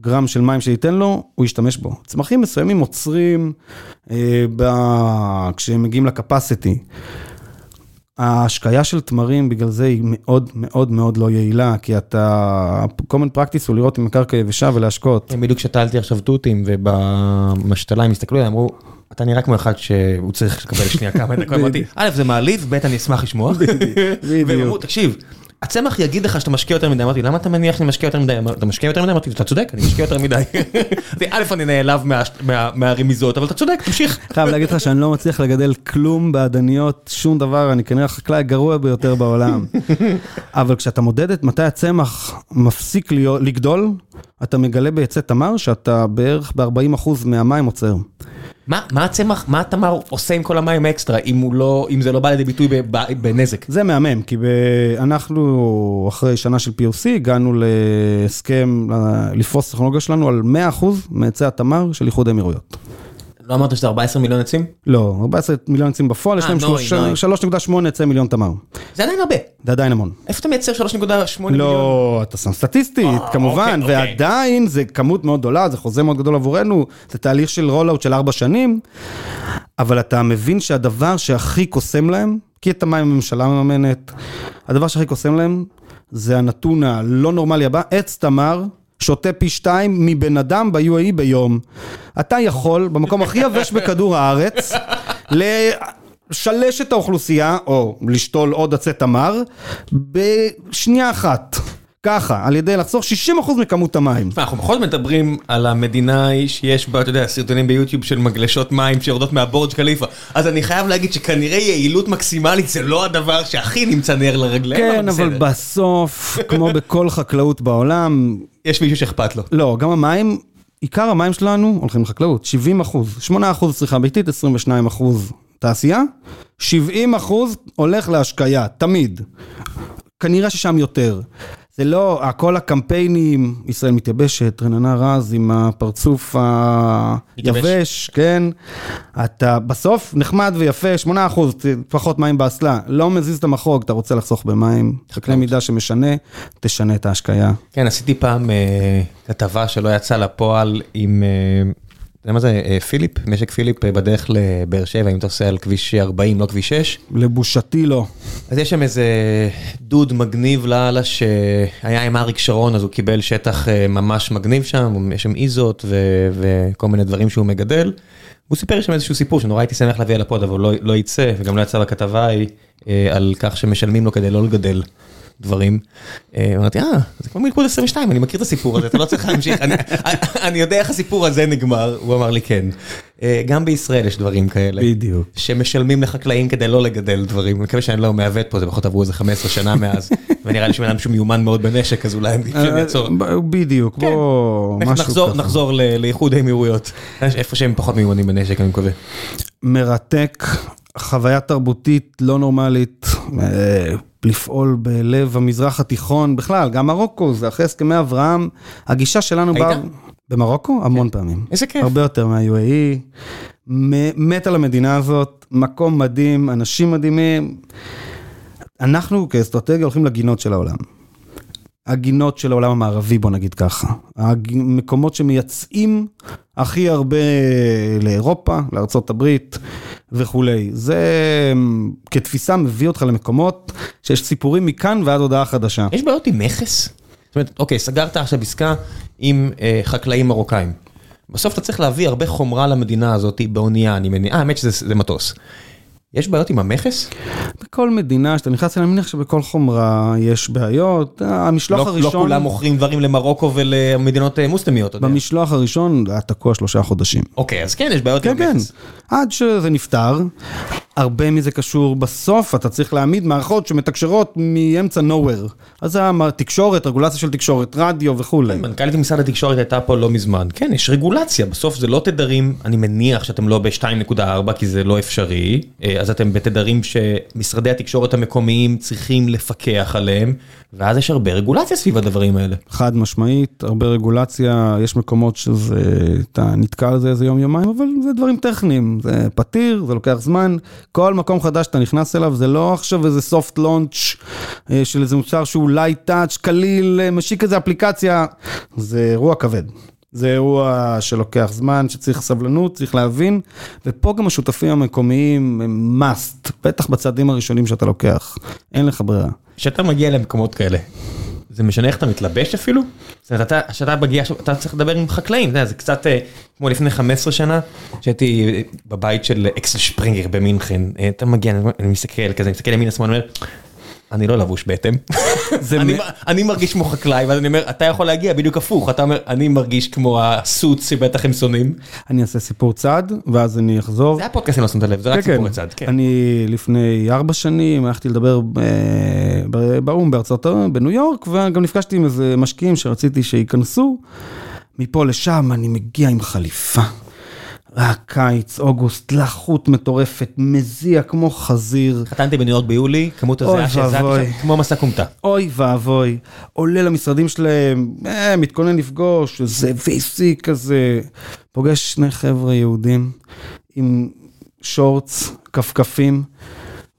[SPEAKER 2] גרם של מים שייתן לו, הוא ישתמש בו. צמחים מסוימים עוצרים אה, ב... כשהם מגיעים לקפסיטי. ההשקיה של תמרים בגלל זה היא מאוד מאוד מאוד לא יעילה, כי אתה, common practice הוא לראות עם הקרקע יבשה ולהשקות.
[SPEAKER 1] בדיוק שתלתי עכשיו תותים ובמשתלה הם הסתכלו עליי, אמרו, אתה נראה כמו אחד שהוא צריך לקבל שנייה כמה דקות, אמרתי, א' זה מעליב, ב' אני אשמח לשמוע, והם אמרו, תקשיב. הצמח יגיד לך שאתה משקיע יותר מדי, אמרתי, למה אתה מניח שאני משקיע יותר מדי? אתה משקיע יותר מדי? אמרתי, אתה צודק, אני משקיע יותר מדי. א', אני נעלב מהרמיזות, אבל אתה צודק, תמשיך.
[SPEAKER 2] חייב להגיד לך שאני לא מצליח לגדל כלום בעדניות, שום דבר, אני כנראה החקלאי הגרוע ביותר בעולם. אבל כשאתה מודד את מתי הצמח מפסיק לגדול, אתה מגלה בעצי תמר שאתה בערך ב-40% מהמים עוצר.
[SPEAKER 1] מה הצמח, מה התמר עושה עם כל המים האקסטרה, אם לא, אם זה לא בא לידי ביטוי בנזק?
[SPEAKER 2] זה מהמם, כי אנחנו אחרי שנה של POC הגענו להסכם לפרוס טכנולוגיה שלנו על 100% מעצי התמר של איחוד האמירויות.
[SPEAKER 1] לא אמרת שזה 14 מיליון עצים?
[SPEAKER 2] לא, 14 מיליון עצים בפועל, יש להם 3.8 עצי מיליון תמר.
[SPEAKER 1] זה עדיין הרבה.
[SPEAKER 2] זה עדיין המון.
[SPEAKER 1] איפה אתה מייצר 3.8 מיליון?
[SPEAKER 2] לא, אתה שם סטטיסטית, כמובן, ועדיין זה כמות מאוד גדולה, זה חוזה מאוד גדול עבורנו, זה תהליך של רולאוט של 4 שנים, אבל אתה מבין שהדבר שהכי קוסם להם, כי את המים הממשלה מממנת, הדבר שהכי קוסם להם, זה הנתון הלא נורמלי הבא, עץ תמר. שותה פי שתיים מבן אדם ב-UAE ביום. אתה יכול, במקום הכי יבש בכדור הארץ, לשלש את האוכלוסייה, או לשתול עוד עצי תמר, בשנייה אחת. ככה, על ידי לחסוך 60% מכמות המים.
[SPEAKER 1] אנחנו בכל זאת מדברים על המדינה שיש בה, אתה יודע, סרטונים ביוטיוב של מגלשות מים שיורדות מהבורג' קליפה. אז אני חייב להגיד שכנראה יעילות מקסימלית זה לא הדבר שהכי נמצא נר לרגליהם.
[SPEAKER 2] כן, אבל בסוף, כמו בכל חקלאות בעולם...
[SPEAKER 1] יש מישהו שאכפת לו.
[SPEAKER 2] לא, גם המים, עיקר המים שלנו הולכים לחקלאות, 70 אחוז, 8 אחוז צריכה ביתית, 22 אחוז תעשייה, 70 אחוז הולך להשקיה, תמיד. כנראה ששם יותר. זה לא, כל הקמפיינים, ישראל מתייבשת, רננה רז עם הפרצוף היבש, כן? אתה בסוף נחמד ויפה, 8% פחות מים באסלה, לא מזיז את המחרוג, אתה רוצה לחסוך במים, חקלי מידה שמשנה, תשנה את ההשקיה.
[SPEAKER 1] כן, עשיתי פעם כתבה שלא יצאה לפועל עם... יודע מה זה אה, פיליפ? משק פיליפ אה, בדרך לבאר שבע, אם אתה עושה על כביש 40, לא כביש 6.
[SPEAKER 2] לבושתי לא.
[SPEAKER 1] אז יש שם איזה דוד מגניב לאללה שהיה עם אריק שרון, אז הוא קיבל שטח אה, ממש מגניב שם, יש שם איזות ו- וכל מיני דברים שהוא מגדל. הוא סיפר שם איזשהו סיפור שנורא הייתי שמח להביא על הפוד, אבל לא, לא יצא, וגם לא יצא בכתבה ההיא, אה, על כך שמשלמים לו כדי לא לגדל דברים. אה, אמרתי, אה, זה כמו מלכוד 22, אני מכיר את הסיפור הזה, אתה לא צריך להמשיך, אני, אני יודע איך הסיפור הזה נגמר, הוא אמר לי כן. אה, גם בישראל יש דברים כאלה.
[SPEAKER 2] בדיוק.
[SPEAKER 1] שמשלמים לחקלאים כדי לא לגדל דברים, אני מקווה שאני לא מעוות פה, זה פחות עברו איזה 15 שנה מאז, ונראה לי שבן אדם שהוא מיומן מאוד בנשק, אז אולי אני אעצור.
[SPEAKER 2] אה, בדיוק, בוא, משהו ככה.
[SPEAKER 1] נחזור לאיחוד האמירויות, איפה שהם פחות מיומנים בנשק, אני מקווה.
[SPEAKER 2] מרתק, חוויה תרבותית לא נורמלית, אה, לפעול בלב המזרח התיכון, בכלל, גם מרוקו, זה אחרי הסכמי אברהם, הגישה שלנו
[SPEAKER 1] היית?
[SPEAKER 2] באה... במרוקו? המון פעמים.
[SPEAKER 1] איזה כיף.
[SPEAKER 2] הרבה יותר מה-UAE. מת על המדינה הזאת, מקום מדהים, אנשים מדהימים. אנחנו כאסטרטגיה הולכים לגינות של העולם. הגינות של העולם המערבי, בוא נגיד ככה. המקומות שמייצאים הכי הרבה לאירופה, לארה"ב וכולי. זה כתפיסה מביא אותך למקומות שיש סיפורים מכאן ועד הודעה חדשה.
[SPEAKER 1] יש בעיות עם מכס? זאת אומרת, אוקיי, סגרת עכשיו עסקה עם אה, חקלאים מרוקאים. בסוף אתה צריך להביא הרבה חומרה למדינה הזאת באונייה, אני מניח, אה, האמת שזה זה מטוס. יש בעיות עם המכס?
[SPEAKER 2] בכל מדינה שאתה נכנס, אני מניח שבכל חומרה יש בעיות. המשלוח
[SPEAKER 1] לא,
[SPEAKER 2] הראשון...
[SPEAKER 1] לא כולם מוכרים דברים למרוקו ולמדינות אה, מוסלמיות, אתה יודע.
[SPEAKER 2] במשלוח הראשון היה תקוע שלושה חודשים.
[SPEAKER 1] אוקיי, אז כן, יש בעיות
[SPEAKER 2] כן,
[SPEAKER 1] עם
[SPEAKER 2] כן.
[SPEAKER 1] המכס.
[SPEAKER 2] עד שזה נפתר, הרבה מזה קשור בסוף, אתה צריך להעמיד מערכות שמתקשרות מאמצע nowhere. אז זה התקשורת, רגולציה של תקשורת, רדיו וכולי.
[SPEAKER 1] מנכ"לית משרד התקשורת הייתה פה לא מזמן. כן, יש רגולציה, בסוף זה לא תדרים, אני מניח שאתם לא ב-2.4 כי זה לא אפשרי, אה, אז אתם בתדרים שמשרדי התקשורת המקומיים צריכים לפקח עליהם, ואז יש הרבה רגולציה סביב הדברים האלה.
[SPEAKER 2] חד משמעית, הרבה רגולציה, יש מקומות שזה, אתה נתקע על זה איזה יום יומיים, אבל זה דברים טכניים, זה פתיר, זה לוקח זמן. כל מקום חדש שאתה נכנס אליו, זה לא עכשיו איזה soft launch אה, של איזה מוצר שהוא light touch, קליל, אה, משיק איזה אפליקציה, זה אירוע כבד. זה אירוע שלוקח זמן, שצריך סבלנות, צריך להבין, ופה גם השותפים המקומיים הם must, בטח בצעדים הראשונים שאתה לוקח, אין לך ברירה.
[SPEAKER 1] כשאתה מגיע למקומות כאלה, זה משנה איך אתה מתלבש אפילו? זאת אומרת, אתה, כשאתה מגיע אתה צריך לדבר עם חקלאים, אתה יודע, זה קצת אה, כמו לפני 15 שנה, שהייתי אה, בבית של אקסל שפרינגר במינכן, אה, אתה מגיע, אני- מסתכל כזה, אני מסתכל ימינה שמאלה, אני אומר, אני לא לבוש בהתאם.
[SPEAKER 2] זה
[SPEAKER 1] אני מרגיש כמו חקלאי, ואז אני אומר, אתה יכול להגיע בדיוק הפוך, אתה אומר, אני מרגיש כמו הסוץ שבטח הם שונאים.
[SPEAKER 2] אני אעשה סיפור צד, ואז אני אחזור.
[SPEAKER 1] זה הפודקאסט, אני לא שמת לב, זה רק
[SPEAKER 2] כן,
[SPEAKER 1] סיפור
[SPEAKER 2] כן.
[SPEAKER 1] לצד, כן.
[SPEAKER 2] אני לפני ארבע שנים הלכתי לדבר ב- באו"ם בארצות הברית, בניו יורק, וגם נפגשתי עם איזה משקיעים שרציתי שייכנסו. מפה לשם אני מגיע עם חליפה. רק קיץ, אוגוסט, לחות מטורפת, מזיע כמו חזיר.
[SPEAKER 1] חתנתי בניו יורק ביולי, כמות הזיעה שהזעתי. שם, כמו מסע כומתה.
[SPEAKER 2] אוי ואבוי, עולה למשרדים שלהם, אה, מתכונן לפגוש, איזה VC כזה, פוגש שני חבר'ה יהודים עם שורטס, כפכפים,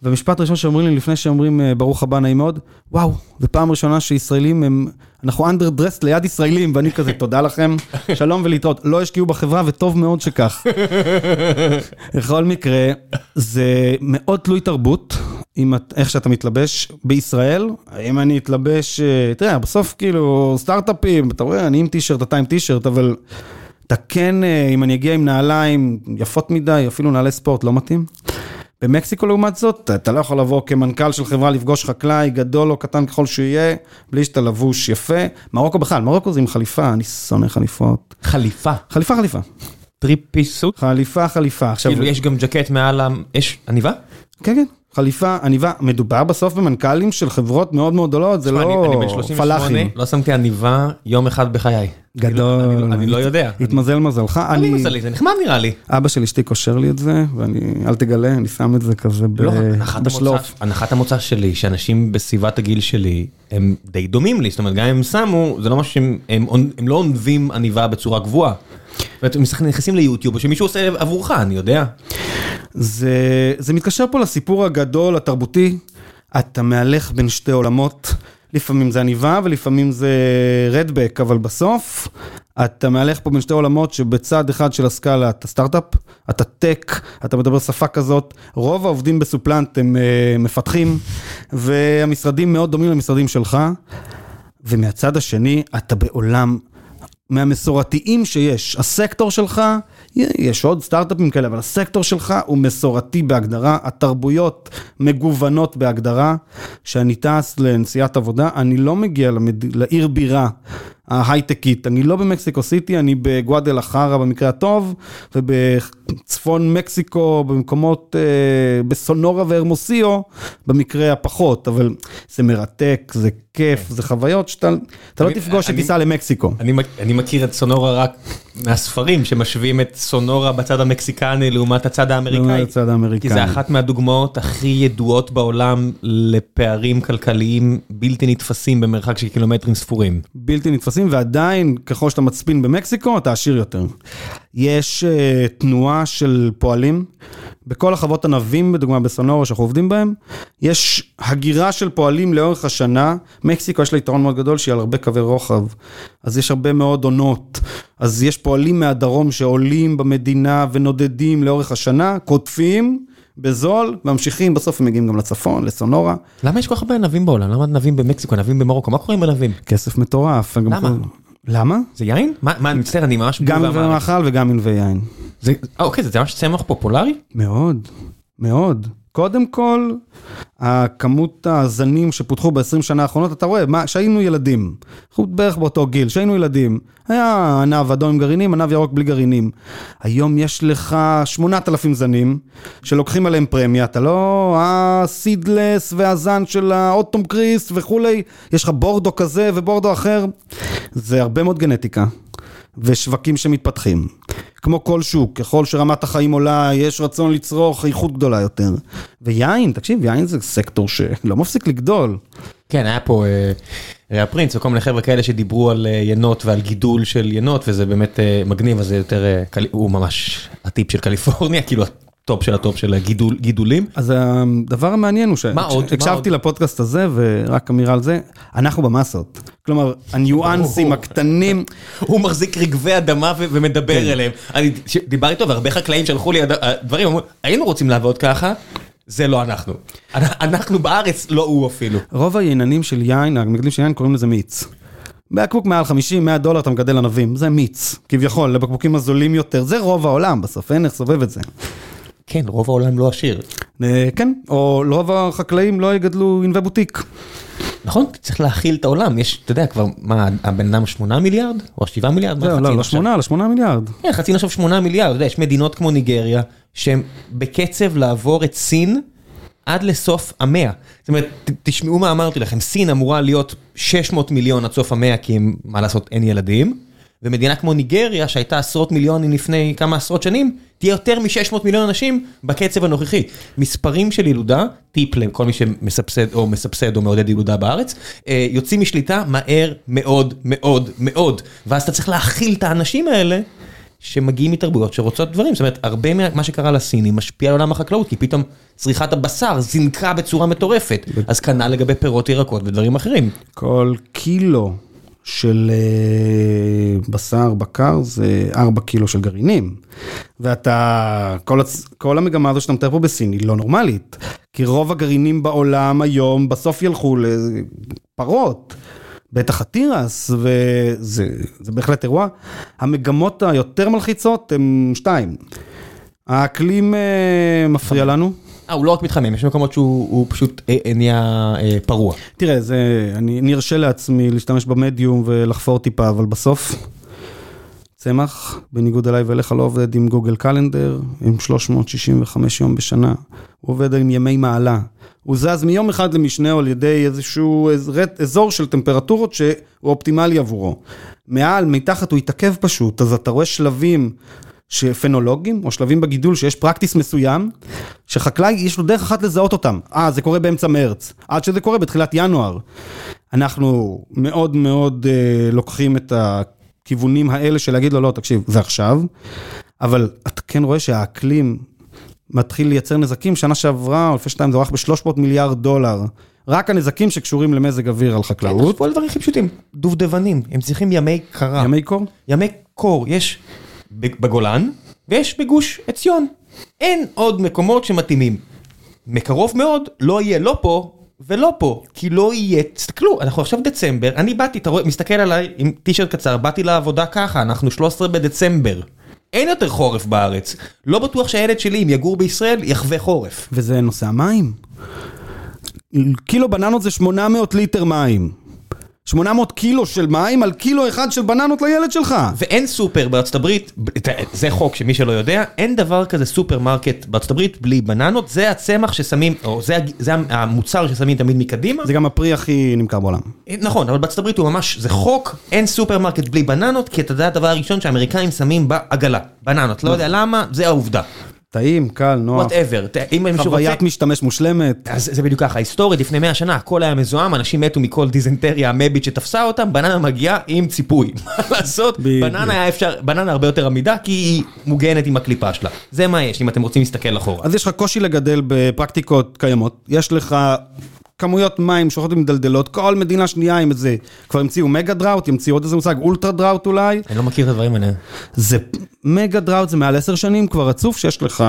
[SPEAKER 2] והמשפט הראשון שאומרים לי לפני שאומרים אה, ברוך הבא נעים מאוד, וואו, זו פעם ראשונה שישראלים הם, אנחנו דרסט ליד ישראלים, ואני כזה, תודה לכם, שלום ולהתראות, לא השקיעו בחברה וטוב מאוד שכך. בכל מקרה, זה מאוד תלוי תרבות, עם את- איך שאתה מתלבש בישראל, אם אני אתלבש, אה, תראה, בסוף כאילו סטארט-אפים, אתה רואה, אני עם טישרט, אתה עם טישרט, אבל אתה כן, אה, אם אני אגיע עם נעליים יפות מדי, אפילו נעלי ספורט, לא מתאים. במקסיקו לעומת זאת, אתה לא יכול לבוא כמנכ"ל של חברה לפגוש חקלאי, גדול או קטן ככל שיהיה, בלי שאתה לבוש יפה. מרוקו בכלל, מרוקו זה עם חליפה, אני שונא חליפות.
[SPEAKER 1] חליפה,
[SPEAKER 2] חליפה, חליפה.
[SPEAKER 1] three-piece suit,
[SPEAKER 2] חליפה, חליפה. עכשיו,
[SPEAKER 1] כאילו יש גם ג'קט מעל ה... יש עניבה?
[SPEAKER 2] כן, כן, חליפה, עניבה, מדובר בסוף במנכ"לים של חברות מאוד מאוד גדולות, זה לא
[SPEAKER 1] אני בן 38,
[SPEAKER 2] פלאחים.
[SPEAKER 1] לא שמתי עניבה יום אחד בחיי.
[SPEAKER 2] גדול.
[SPEAKER 1] אני לא- אני לא יודע.
[SPEAKER 2] התמזל מזלך,
[SPEAKER 1] אני... מזלי, זה נחמד נראה לי.
[SPEAKER 2] אבא של אשתי קושר לי את זה, ואני, אל תגלה, אני שם את זה כזה
[SPEAKER 1] לא,
[SPEAKER 2] בשלוף.
[SPEAKER 1] הנחת המוצא שלי, שאנשים בסביבת הגיל שלי, הם די דומים לי, זאת אומרת, גם אם הם שמו, זה לא משהו שהם, הם, לא עונבים עניבה בצורה גבוהה. הם משחק- נכנסים ליוטיוב, או שמישהו עושה עבורך, אני יודע.
[SPEAKER 2] זה, זה מתקשר פה לסיפור הגדול, התרבותי. אתה מהלך בין שתי עולמות, לפעמים זה עניבה ולפעמים זה רדבק, אבל בסוף אתה מהלך פה בין שתי עולמות שבצד אחד של הסקאלה אתה סטארט-אפ, אתה טק, אתה מדבר שפה כזאת, רוב העובדים בסופלנט הם uh, מפתחים, והמשרדים מאוד דומים למשרדים שלך, ומהצד השני אתה בעולם מהמסורתיים שיש. הסקטור שלך, יש עוד סטארט-אפים כאלה, אבל הסקטור שלך הוא מסורתי בהגדרה, התרבויות מגוונות בהגדרה. כשאני טס לנסיעת עבודה, אני לא מגיע למד... לעיר בירה ההייטקית, אני לא במקסיקו סיטי, אני בגואדל אחרה במקרה הטוב, ובצפון מקסיקו, במקומות, אה, בסונורה והרמוסיו, במקרה הפחות, אבל זה מרתק, זה כיף, זה חוויות שאתה לא תפגוש שתיסע למקסיקו.
[SPEAKER 1] אני, מכיר את סונורה רק מהספרים שמשווים את סונורה בצד המקסיקני לעומת הצד האמריקאי. כי זה אחת מהדוגמאות הכי ידועות בעולם לפערים כלכליים בלתי נתפסים במרחק של קילומטרים ספורים.
[SPEAKER 2] בלתי נתפסים, ועדיין ככל שאתה מצפין במקסיקו אתה עשיר יותר. יש uh, תנועה של פועלים, בכל החוות ענבים, בדוגמה בסונורה שאנחנו עובדים בהם, יש הגירה של פועלים לאורך השנה, מקסיקו יש לה יתרון מאוד גדול שהיא על הרבה קווי רוחב, אז יש הרבה מאוד עונות, אז יש פועלים מהדרום שעולים במדינה ונודדים לאורך השנה, קוטפים. בזול, ממשיכים, בסוף הם מגיעים גם לצפון, לסונורה.
[SPEAKER 1] למה יש כל כך הרבה ענבים בעולם? למה ענבים במקסיקו, ענבים במרוקו? מה קורה עם ענבים?
[SPEAKER 2] כסף מטורף.
[SPEAKER 1] למה?
[SPEAKER 2] למה?
[SPEAKER 1] זה יין? מה, מה, אני מצטער, אני ממש...
[SPEAKER 2] גם ענבי מאכל וגם ענבי יין.
[SPEAKER 1] זה, אה, אוקיי, זה ממש צמח פופולרי?
[SPEAKER 2] מאוד, מאוד. קודם כל, הכמות הזנים שפותחו ב-20 שנה האחרונות, אתה רואה, מה, שהיינו ילדים, אנחנו בערך באותו גיל, שהיינו ילדים, היה ענב אדום עם גרעינים, ענב ירוק בלי גרעינים. היום יש לך 8,000 זנים שלוקחים עליהם פרמיה, אתה לא הסידלס והזן של האוטום קריסט וכולי, יש לך בורדו כזה ובורדו אחר, זה הרבה מאוד גנטיקה. ושווקים שמתפתחים. כמו כל שוק, ככל שרמת החיים עולה, יש רצון לצרוך איכות גדולה יותר. ויין, תקשיב, יין זה סקטור שלא מפסיק לגדול.
[SPEAKER 1] כן, היה פה ריאה פרינץ וכל מיני חבר'ה כאלה שדיברו על יינות ועל גידול של יינות, וזה באמת מגניב, אז זה יותר, הוא ממש הטיפ של קליפורניה, כאילו top של ה top של הגידול, גידולים.
[SPEAKER 2] אז הדבר המעניין הוא שהקשבתי לפודקאסט הזה ורק אמירה על זה, אנחנו במסות. כלומר, הניואנסים הקטנים.
[SPEAKER 1] הוא מחזיק רגבי אדמה ומדבר כן. אליהם. אני דיברתי איתו והרבה חקלאים שלחו לי דברים, אמרו, היינו רוצים לעבוד ככה. זה לא אנחנו. אנחנו בארץ, לא הוא אפילו.
[SPEAKER 2] רוב הייננים של יין, המגדלים של יין קוראים לזה מיץ. בקבוק מעל 50-100 דולר אתה מגדל ענבים, זה מיץ, כביכול, לבקבוקים הזולים יותר, זה רוב העולם, בסוף אין איך לסובב את זה.
[SPEAKER 1] כן, רוב העולם לא עשיר.
[SPEAKER 2] כן, או רוב החקלאים לא יגדלו ענבי בוטיק.
[SPEAKER 1] נכון, צריך להכיל את העולם, יש, אתה יודע כבר, מה, הבן אדם 8 מיליארד? או 7 מיליארד?
[SPEAKER 2] לא, לא, לא 8, לא 8 מיליארד.
[SPEAKER 1] כן, חצי נחשב 8 מיליארד, אתה יודע, יש מדינות כמו ניגריה, שהן בקצב לעבור את סין עד לסוף המאה. זאת אומרת, תשמעו מה אמרתי לכם, סין אמורה להיות 600 מיליון עד סוף המאה, כי מה לעשות, אין ילדים. ומדינה כמו ניגריה, שהייתה עשרות מיליונים לפני כמה עשרות שנים, תהיה יותר מ-600 מיליון אנשים בקצב הנוכחי. מספרים של ילודה, טיפ לכל מי שמסבסד או מסבסד או מעודד ילודה בארץ, יוצאים משליטה מהר מאוד מאוד מאוד. ואז אתה צריך להכיל את האנשים האלה. שמגיעים מתרבויות שרוצות דברים, זאת אומרת, הרבה ממה שקרה לסינים משפיע על עולם החקלאות, כי פתאום צריכת הבשר זינקה בצורה מטורפת, אז כנ"ל לגבי פירות, ירקות ודברים אחרים.
[SPEAKER 2] כל קילו של בשר בקר זה 4 קילו של גרעינים. ואתה, כל, הצ... כל המגמה הזו שאתה מתאר פה בסין היא לא נורמלית. כי רוב הגרעינים בעולם היום בסוף ילכו לפרות. בטח התירס, וזה בהחלט אירוע. המגמות היותר מלחיצות הן שתיים. האקלים מפריע לנו.
[SPEAKER 1] אה, הוא לא רק מתחמם, יש מקומות שהוא פשוט נהיה פרוע.
[SPEAKER 2] תראה, זה, אני ארשה לעצמי להשתמש במדיום ולחפור טיפה, אבל בסוף, צמח, בניגוד אליי ואליך, לא עובד עם גוגל קלנדר, עם 365 יום בשנה. הוא עובד עם ימי מעלה. הוא זז מיום אחד למשנהו על ידי איזשהו אזור של טמפרטורות שהוא אופטימלי עבורו. מעל, מתחת הוא יתעכב פשוט, אז אתה רואה שלבים. שפנולוגים, או שלבים בגידול שיש פרקטיס מסוים, שחקלאי יש לו דרך אחת לזהות אותם. אה, זה קורה באמצע מרץ, עד שזה קורה בתחילת ינואר. אנחנו מאוד מאוד אה, לוקחים את הכיוונים האלה של להגיד לו, לא, תקשיב, זה עכשיו, אבל אתה כן רואה שהאקלים מתחיל לייצר נזקים, שנה שעברה, או לפני שנתיים זה הולך ב-300 מיליארד דולר. רק הנזקים שקשורים למזג אוויר על חקלאות.
[SPEAKER 1] תחשבו על דברים הכי פשוטים, דובדבנים, הם צריכים ימי קרה.
[SPEAKER 2] ימי קור?
[SPEAKER 1] ימי קור, יש בגולן ויש בגוש עציון. אין עוד מקומות שמתאימים. מקרוב מאוד לא יהיה לא פה ולא פה, כי לא יהיה, תסתכלו, אנחנו עכשיו דצמבר, אני באתי, אתה רואה, מסתכל עליי עם טישרט קצר, באתי לעבודה ככה, אנחנו 13 בדצמבר. אין יותר חורף בארץ. לא בטוח שהילד שלי, אם יגור בישראל, יחווה חורף.
[SPEAKER 2] וזה נושא המים. קילו בננות זה 800 ליטר מים. 800 קילו של מים על קילו אחד של בננות לילד שלך.
[SPEAKER 1] ואין סופר בארצות הברית, זה חוק שמי שלא יודע, אין דבר כזה סופרמרקט בארצות הברית בלי בננות, זה הצמח ששמים, או זה, זה המוצר ששמים תמיד מקדימה.
[SPEAKER 2] זה גם הפרי הכי נמכר בעולם.
[SPEAKER 1] נכון, אבל בארצות הברית הוא ממש, זה חוק, אין סופרמרקט בלי בננות, כי אתה יודע הדבר הראשון שהאמריקאים שמים בעגלה, בננות, לא יודע למה, זה העובדה.
[SPEAKER 2] טעים, קל, נוח.
[SPEAKER 1] Whatever.
[SPEAKER 2] חוויית משתמש מושלמת.
[SPEAKER 1] אז זה בדיוק ככה, היסטורית, לפני 100 שנה, הכל היה מזוהם, אנשים מתו מכל דיזנטריה אמבית שתפסה אותם, בננה מגיעה עם ציפוי. מה לעשות? בננה היה אפשר, בננה הרבה יותר עמידה, כי היא מוגנת עם הקליפה שלה. זה מה יש, אם אתם רוצים להסתכל אחורה.
[SPEAKER 2] אז יש לך קושי לגדל בפרקטיקות קיימות. יש לך כמויות מים פוחתות ומידלדלות, כל מדינה שנייה עם איזה, כבר המציאו mega drought, ימציאו עוד איזה מושג, ultra drought אולי.
[SPEAKER 1] אני לא מכיר את הדברים האלה.
[SPEAKER 2] זה, mega drought זה מעל עשר שנים כבר רצוף שיש לך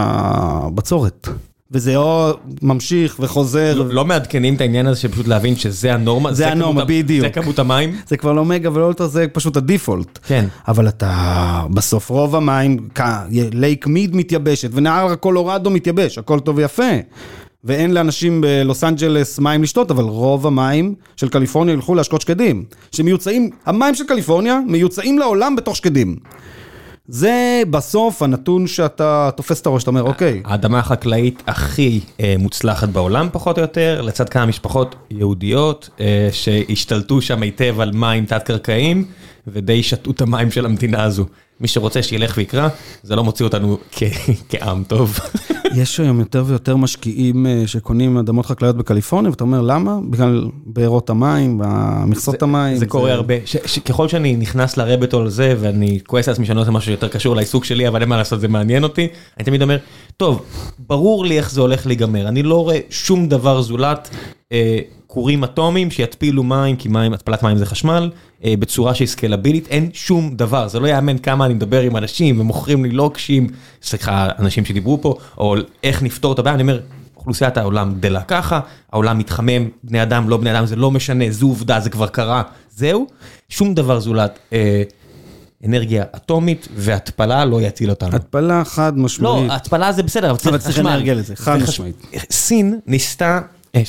[SPEAKER 2] בצורת. וזה או ממשיך וחוזר.
[SPEAKER 1] לא, לא מעדכנים את העניין הזה שפשוט להבין שזה הנורמה.
[SPEAKER 2] זה הנורמה, בדיוק.
[SPEAKER 1] זה כמות המים.
[SPEAKER 2] זה כבר לא מגה ולא אולטרה, זה פשוט ה default.
[SPEAKER 1] כן.
[SPEAKER 2] אבל אתה, בסוף רוב המים, Lake Mead מתייבשת, ונהר הקולורדו מתייבש, הכל טוב ויפה. ואין לאנשים בלוס אנג'לס מים לשתות, אבל רוב המים של קליפורניה ילכו להשקות שקדים. שמיוצאים, המים של קליפורניה מיוצאים לעולם בתוך שקדים. זה בסוף הנתון שאתה תופס את הראש, אתה אומר, אוקיי.
[SPEAKER 1] האדמה החקלאית הכי אה, מוצלחת בעולם, פחות או יותר, לצד כמה משפחות יהודיות אה, שהשתלטו שם היטב על מים תת-קרקעיים, ודי שתו את המים של המדינה הזו. מי שרוצה שילך ויקרא, זה לא מוציא אותנו כעם טוב.
[SPEAKER 2] יש היום יותר ויותר משקיעים אה, שקונים אדמות חקלאיות בקליפורניה, ואתה אומר, למה? בגלל בארות המים, במכסות המים.
[SPEAKER 1] זה קורה הרבה. ככל שאני נכנס לרבטול הזה, ואני כועס על עצמי שאני לא עושה משהו שיותר קשור לעיסוק שלי, אבל אין מה לעשות, זה מעניין אותי, אני תמיד אומר, טוב, ברור לי איך זה הולך להיגמר, אני לא רואה שום דבר זולת אה, כורים אטומיים שיתפילו מים, כי מים, התפלת מים זה חשמל, אה, בצורה שהיא סקלבילית, אין שום דבר, זה לא יאמן כמה אני מדבר עם אנשים ומוכרים לי לוקשים, סליחה, אנשים שדיברו פה, או איך נפתור את הבעיה, אני אומר, אוכלוסיית העולם גדלה ככה, העולם מתחמם, בני אדם, לא בני אדם, זה לא משנה, זו עובדה, זה כבר קרה, זהו, שום דבר זולת. אה, אנרגיה אטומית והתפלה לא יציל אותנו.
[SPEAKER 2] התפלה חד משמעית.
[SPEAKER 1] לא, התפלה זה בסדר, אבל
[SPEAKER 2] צריך אנרגיה לזה, חד משמעית.
[SPEAKER 1] סין ניסתה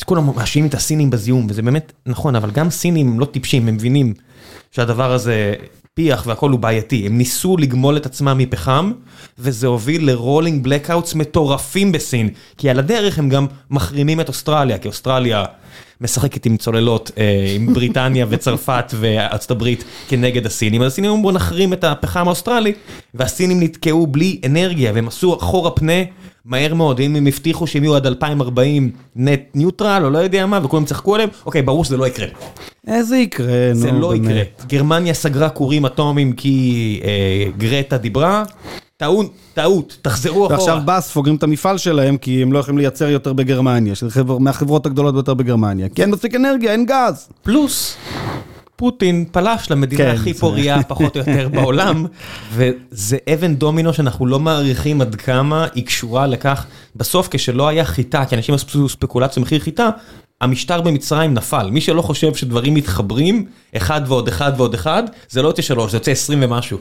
[SPEAKER 1] כולם מאשימים את הסינים בזיהום, וזה באמת נכון, אבל גם סינים לא טיפשים, הם מבינים שהדבר הזה פיח והכל הוא בעייתי. הם ניסו לגמול את עצמם מפחם, וזה הוביל ל rolling blackouts מטורפים בסין, כי על הדרך הם גם מחרימים את אוסטרליה, כי אוסטרליה משחקת עם צוללות, אה, עם בריטניה וצרפת וארצות הברית כנגד הסינים, אז הסינים אמרו בוא נחרים את הפחם האוסטרלי, והסינים נתקעו בלי אנרגיה, והם עשו אחורה פנה. מהר מאוד, אם הם הבטיחו שהם יהיו עד 2040 net neutral או לא יודע מה, וכולם צחקו עליהם, אוקיי, ברור שזה לא יקרה.
[SPEAKER 2] איזה יקרה, נו,
[SPEAKER 1] באמת. זה לא יקרה. גרמניה סגרה כורים אטומיים כי אה, גרטה דיברה. טעות, טעות, תחזרו אחורה.
[SPEAKER 2] ועכשיו באס ספוגרים את המפעל שלהם כי הם לא יכולים לייצר יותר בגרמניה, שזה מהחברות הגדולות ביותר בגרמניה, כי אין מספיק אנרגיה, אין גז.
[SPEAKER 1] פלוס, פוטין פלש למדינה כן, הכי פוריה פחות או יותר בעולם, וזה אבן דומינו שאנחנו לא מעריכים עד כמה היא קשורה לכך, בסוף כשלא היה חיטה, כי אנשים עשו ספקולציה במחיר חיטה, המשטר במצרים נפל. מי שלא חושב שדברים מתחברים, אחד ועוד אחד ועוד אחד, זה לא יוצא שלוש, זה יוצא עשרים ומשהו.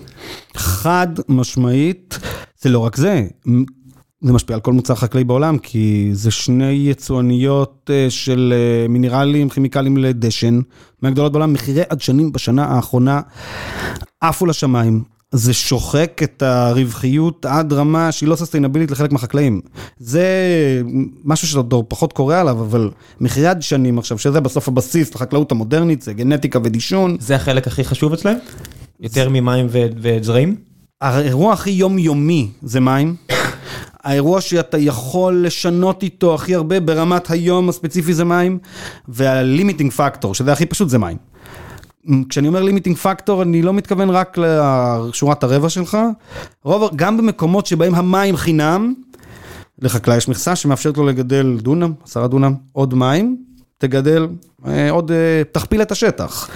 [SPEAKER 2] חד משמעית, זה לא רק זה, זה משפיע על כל מוצר חקלאי בעולם, כי זה שני יצואניות אה, של אה, מינרלים, כימיקלים לדשן, מהגדולות בעולם, מחירי עדשנים בשנה האחרונה עפו לשמיים. זה שוחק את הרווחיות עד רמה שהיא לא סוסטיינבילית לחלק מהחקלאים. זה משהו שעוד פחות קורה עליו, אבל מחירי עדשנים עכשיו, שזה בסוף הבסיס לחקלאות המודרנית, זה גנטיקה ודישון.
[SPEAKER 1] זה החלק הכי חשוב אצלם? יותר ממים וזרעים?
[SPEAKER 2] האירוע הכי יומיומי זה מים. האירוע שאתה יכול לשנות איתו הכי הרבה ברמת היום הספציפי זה מים, וה limiting factor, שזה הכי פשוט, זה מים. כשאני אומר limiting factor, אני לא מתכוון רק לשורת הרווח שלך, רוב, גם במקומות שבהם המים חינם, לחקלאי יש מכסה שמאפשרת לו לגדל דונם, עשרה דונם, עוד מים, תגדל אה, עוד, אה, תכפיל את השטח.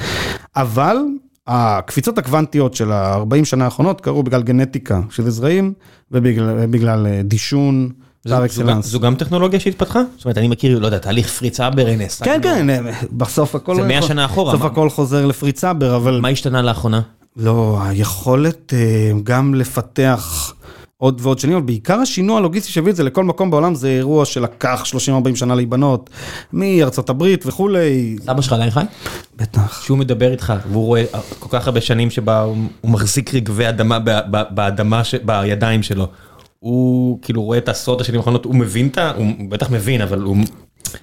[SPEAKER 2] אבל הקפיצות הקוונטיות של ה-40 שנה האחרונות קרו בגלל גנטיקה, שזה זרעים, ובגלל אה, דישון.
[SPEAKER 1] זו גם טכנולוגיה שהתפתחה? זאת אומרת, אני מכיר, לא יודע, תהליך פריצה ברנס.
[SPEAKER 2] כן, כן, בסוף הכל...
[SPEAKER 1] זה 100 שנה אחורה.
[SPEAKER 2] בסוף הכל חוזר לפריצה בר, אבל...
[SPEAKER 1] מה השתנה לאחרונה?
[SPEAKER 2] לא, היכולת גם לפתח עוד ועוד שנים, אבל בעיקר השינוע הלוגיסטי שהביא את זה לכל מקום בעולם, זה אירוע שלקח 30-40 שנה להיבנות, מארצות הברית וכולי.
[SPEAKER 1] סבא שלך עדיין חי?
[SPEAKER 2] בטח.
[SPEAKER 1] שהוא מדבר איתך, והוא רואה כל כך הרבה שנים שבה הוא מחזיק רגבי אדמה באדמה, בידיים שלו. הוא כאילו רואה את העשרות השנים האחרונות, הוא מבין את ה... הוא בטח מבין, אבל הוא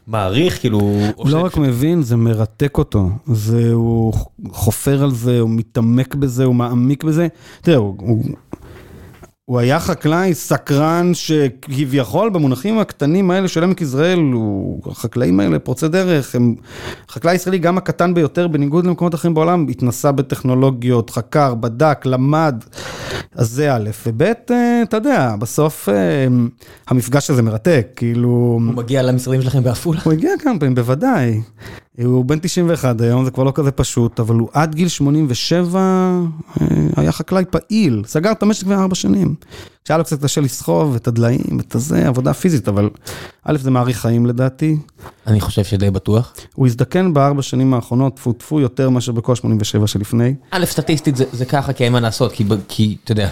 [SPEAKER 1] מעריך, כאילו...
[SPEAKER 2] הוא לא רק מבין, זה מרתק אותו. זה, הוא חופר על זה, הוא מתעמק בזה, הוא מעמיק בזה. תראה, הוא... הוא היה חקלאי סקרן שכביכול במונחים הקטנים האלה של עמק יזרעאל, החקלאים האלה פורצי דרך, הם, החקלאי הישראלי גם הקטן ביותר בניגוד למקומות אחרים בעולם, התנסה בטכנולוגיות, חקר, בדק, למד, אז זה א', וב', אה, אתה יודע, בסוף אה, המפגש הזה מרתק, כאילו...
[SPEAKER 1] הוא מגיע למשרדים שלכם בעפולה?
[SPEAKER 2] הוא הגיע כמה פעמים, בוודאי. הוא בן 91 היום, זה כבר לא כזה פשוט, אבל הוא עד גיל 87 אה, היה חקלאי פעיל, סגר את המשק כבר ארבע שנים. כשהיה לו קצת קשה לסחוב את הדליים, את הזה, עבודה פיזית, אבל א', זה מעריך חיים לדעתי.
[SPEAKER 1] אני חושב שדי בטוח.
[SPEAKER 2] הוא הזדקן בארבע שנים האחרונות, טפו טפו יותר מאשר בכל 87 שלפני.
[SPEAKER 1] א', סטטיסטית זה, זה ככה, כי אין מה לעשות, כי, כי אתה יודע,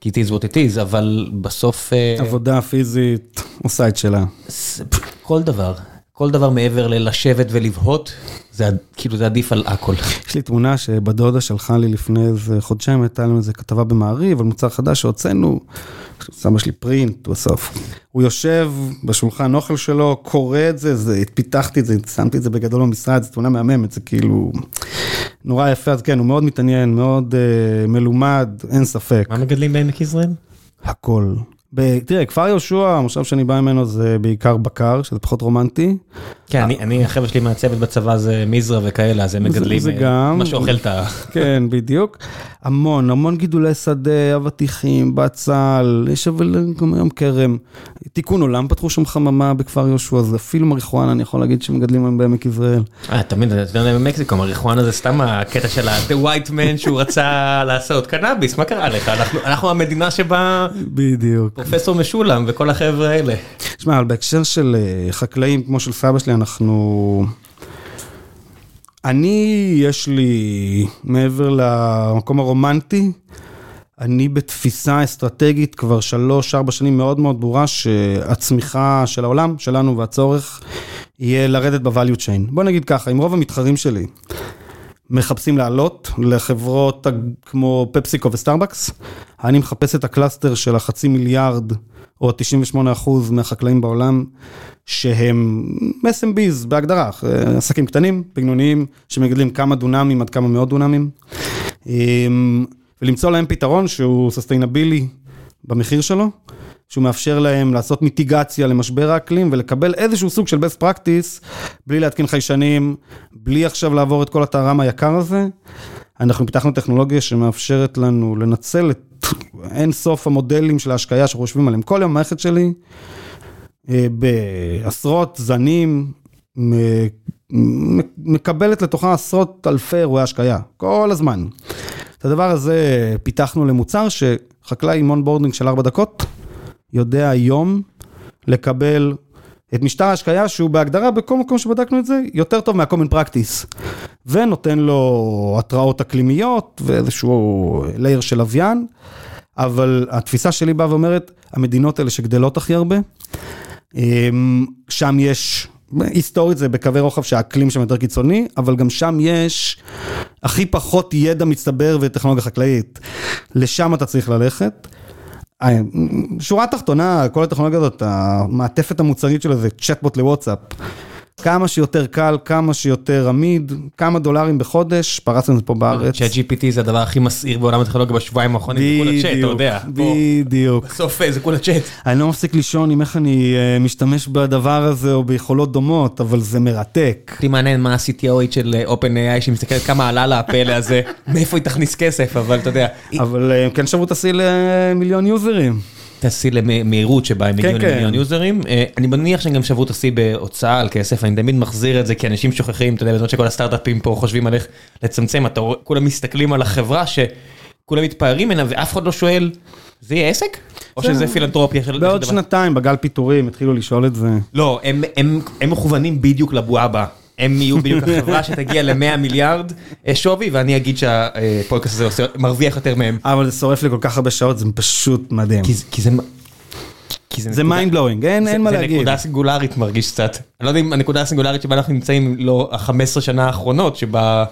[SPEAKER 1] כי it is what it is, אבל בסוף... אה,
[SPEAKER 2] עבודה פיזית עושה את שלה.
[SPEAKER 1] כל דבר. כל דבר מעבר ללשבת ולבהות, זה כאילו זה עדיף על הכל.
[SPEAKER 2] יש לי תמונה שבדודה שלחה לי לפני איזה חודשיים, הייתה לנו איזה כתבה במעריב על מוצר חדש שהוצאנו, שמה שלי פרינט בסוף. הוא יושב בשולחן אוכל שלו, קורא את זה, זה, פיתחתי את זה, שמתי את זה בגדול במשרד, זו תמונה מהממת, זה כאילו נורא יפה, אז כן, הוא מאוד מתעניין, מאוד uh, מלומד, אין ספק.
[SPEAKER 1] מה מגדלים בעמק יזרעאל?
[SPEAKER 2] הכל. תראה, כפר יהושע, המושב שאני בא ממנו זה בעיקר בקר, שזה פחות רומנטי.
[SPEAKER 1] כן, אני, החבר'ה שלי מהצוות בצבא זה מזרע וכאלה, אז הם מגדלים
[SPEAKER 2] גם,
[SPEAKER 1] מה שאוכל את ה...
[SPEAKER 2] כן, בדיוק. המון, המון גידולי שדה, אבטיחים, בצל, יש אבל גם היום כרם. תיקון עולם, פתחו שם חממה בכפר יהושע, זה אפילו מריחואנה, אני יכול להגיד שמגדלים היום בעמק יזרעאל.
[SPEAKER 1] אה, תמיד, אתה יודע, במקסיקו, מריחואנה זה סתם הקטע של ה-The white man שהוא רצה לעשות קנאביס, מה קרה לך? אנחנו המדינה שבה...
[SPEAKER 2] בדיוק.
[SPEAKER 1] פרופסור משולם וכל החבר'ה האלה.
[SPEAKER 2] תשמע, אבל בהקשר של אה, חקלאים כמו של סבא שלי, אנחנו... אני, יש לי, מעבר למקום הרומנטי, אני בתפיסה אסטרטגית כבר שלוש-ארבע שנים מאוד מאוד ברורה שהצמיחה של העולם, שלנו והצורך, יהיה לרדת ב-value chain. בוא נגיד ככה, עם רוב המתחרים שלי מחפשים לעלות לחברות כמו פפסיקו וסטארבקס, אני מחפש את ה cluster של החצי מיליארד או 98% מהחקלאים בעולם, שהם SMBs בהגדרה, עסקים קטנים, בגנוניים, שמגדלים כמה דונמים עד כמה מאות דונמים, אמ, ולמצוא להם פתרון שהוא סוסטיינבילי במחיר שלו, שהוא מאפשר להם לעשות מיטיגציה למשבר האקלים ולקבל איזשהו סוג של best practice, בלי להתקין חיישנים, בלי עכשיו לעבור את כל הטררם היקר הזה. אנחנו פיתחנו טכנולוגיה שמאפשרת לנו לנצל את אין סוף המודלים של ההשקיה שאנחנו חושבים עליהם. כל יום המערכת שלי, אה, בעשרות זנים, מקבלת לתוכה עשרות אלפי אירועי השקיה, כל הזמן. את הדבר הזה פיתחנו למוצר שחקלאי עם onboarding של 4 דקות, יודע היום לקבל את משטר ההשקיה שהוא בהגדרה בכל מקום שבדקנו את זה, יותר טוב מה-common practice. ונותן לו התראות אקלימיות ואיזשהו לייר של לוויין, אבל התפיסה שלי באה ואומרת, המדינות האלה שגדלות הכי הרבה, אמ, שם יש, היסטורית זה בקווי רוחב שהאקלים שם יותר קיצוני, אבל גם שם יש הכי פחות ידע מצטבר וטכנולוגיה חקלאית. לשם אתה צריך ללכת. אה, שורה תחתונה, כל הטכנולוגיה הזאת, המעטפת המוצרית שלו זה צ'טבוט לוואטסאפ. כמה שיותר קל, כמה שיותר עמיד, כמה דולרים בחודש, פרצנו את זה פה בארץ.
[SPEAKER 1] צ'אט GPT זה הדבר הכי מסעיר בעולם הטכנולוגיה בשבועיים האחרונים, זה כולה צ'אט, אתה יודע.
[SPEAKER 2] בדיוק.
[SPEAKER 1] בסוף זה כולה צ'אט.
[SPEAKER 2] אני לא מפסיק לישון עם איך אני אה, משתמש בדבר הזה או ביכולות דומות, אבל זה מרתק.
[SPEAKER 1] אותי מעניין מה ה-CTO של אה, OpenAI שמסתכלת כמה עלה לה הפלא הזה, מאיפה היא תכניס כסף, אבל אתה יודע.
[SPEAKER 2] אבל אה, כן שברו את השיא למיליון יוזרים.
[SPEAKER 1] את השיא למהירות שבה הם
[SPEAKER 2] כן,
[SPEAKER 1] הגיעו
[SPEAKER 2] כן.
[SPEAKER 1] למיליון יוזרים. אה, אני מניח שהם גם שברו את השיא בהוצאה על כסף, אני תמיד מחזיר את זה כי אנשים שוכחים, אתה יודע, בזמן שכל הסטארט-אפים פה חושבים על איך לצמצם, אתה רואה, כולם מסתכלים על החברה שכולם מתפארים ממנה ואף אחד לא שואל, זה יהיה עסק? או
[SPEAKER 2] זה-
[SPEAKER 1] שזה פילנטרופיה של...
[SPEAKER 2] בעוד
[SPEAKER 1] של דבר?"
[SPEAKER 2] שנתיים, בגל פיטורים, התחילו לשאול את זה.
[SPEAKER 1] לא, הם מכוונים בדיוק לבועה הבאה. הם יהיו בדיוק החברה שתגיע ל-100 מיליארד אה, שווי, ואני אגיד שהפודקאסט הזה מרוויח יותר מהם.
[SPEAKER 2] אבל זה שורף לי כל כך הרבה שעות, זה פשוט מדהים.
[SPEAKER 1] כי, זה- כי זה...
[SPEAKER 2] זה mind blowing, אין אין מה
[SPEAKER 1] זה
[SPEAKER 2] להגיד.
[SPEAKER 1] נקודה סינגולרית מרגיש קצת. אני לא יודע אם הנקודה הסינגולרית שבה אנחנו נמצאים לא ה-15 שנה האחרונות, שבה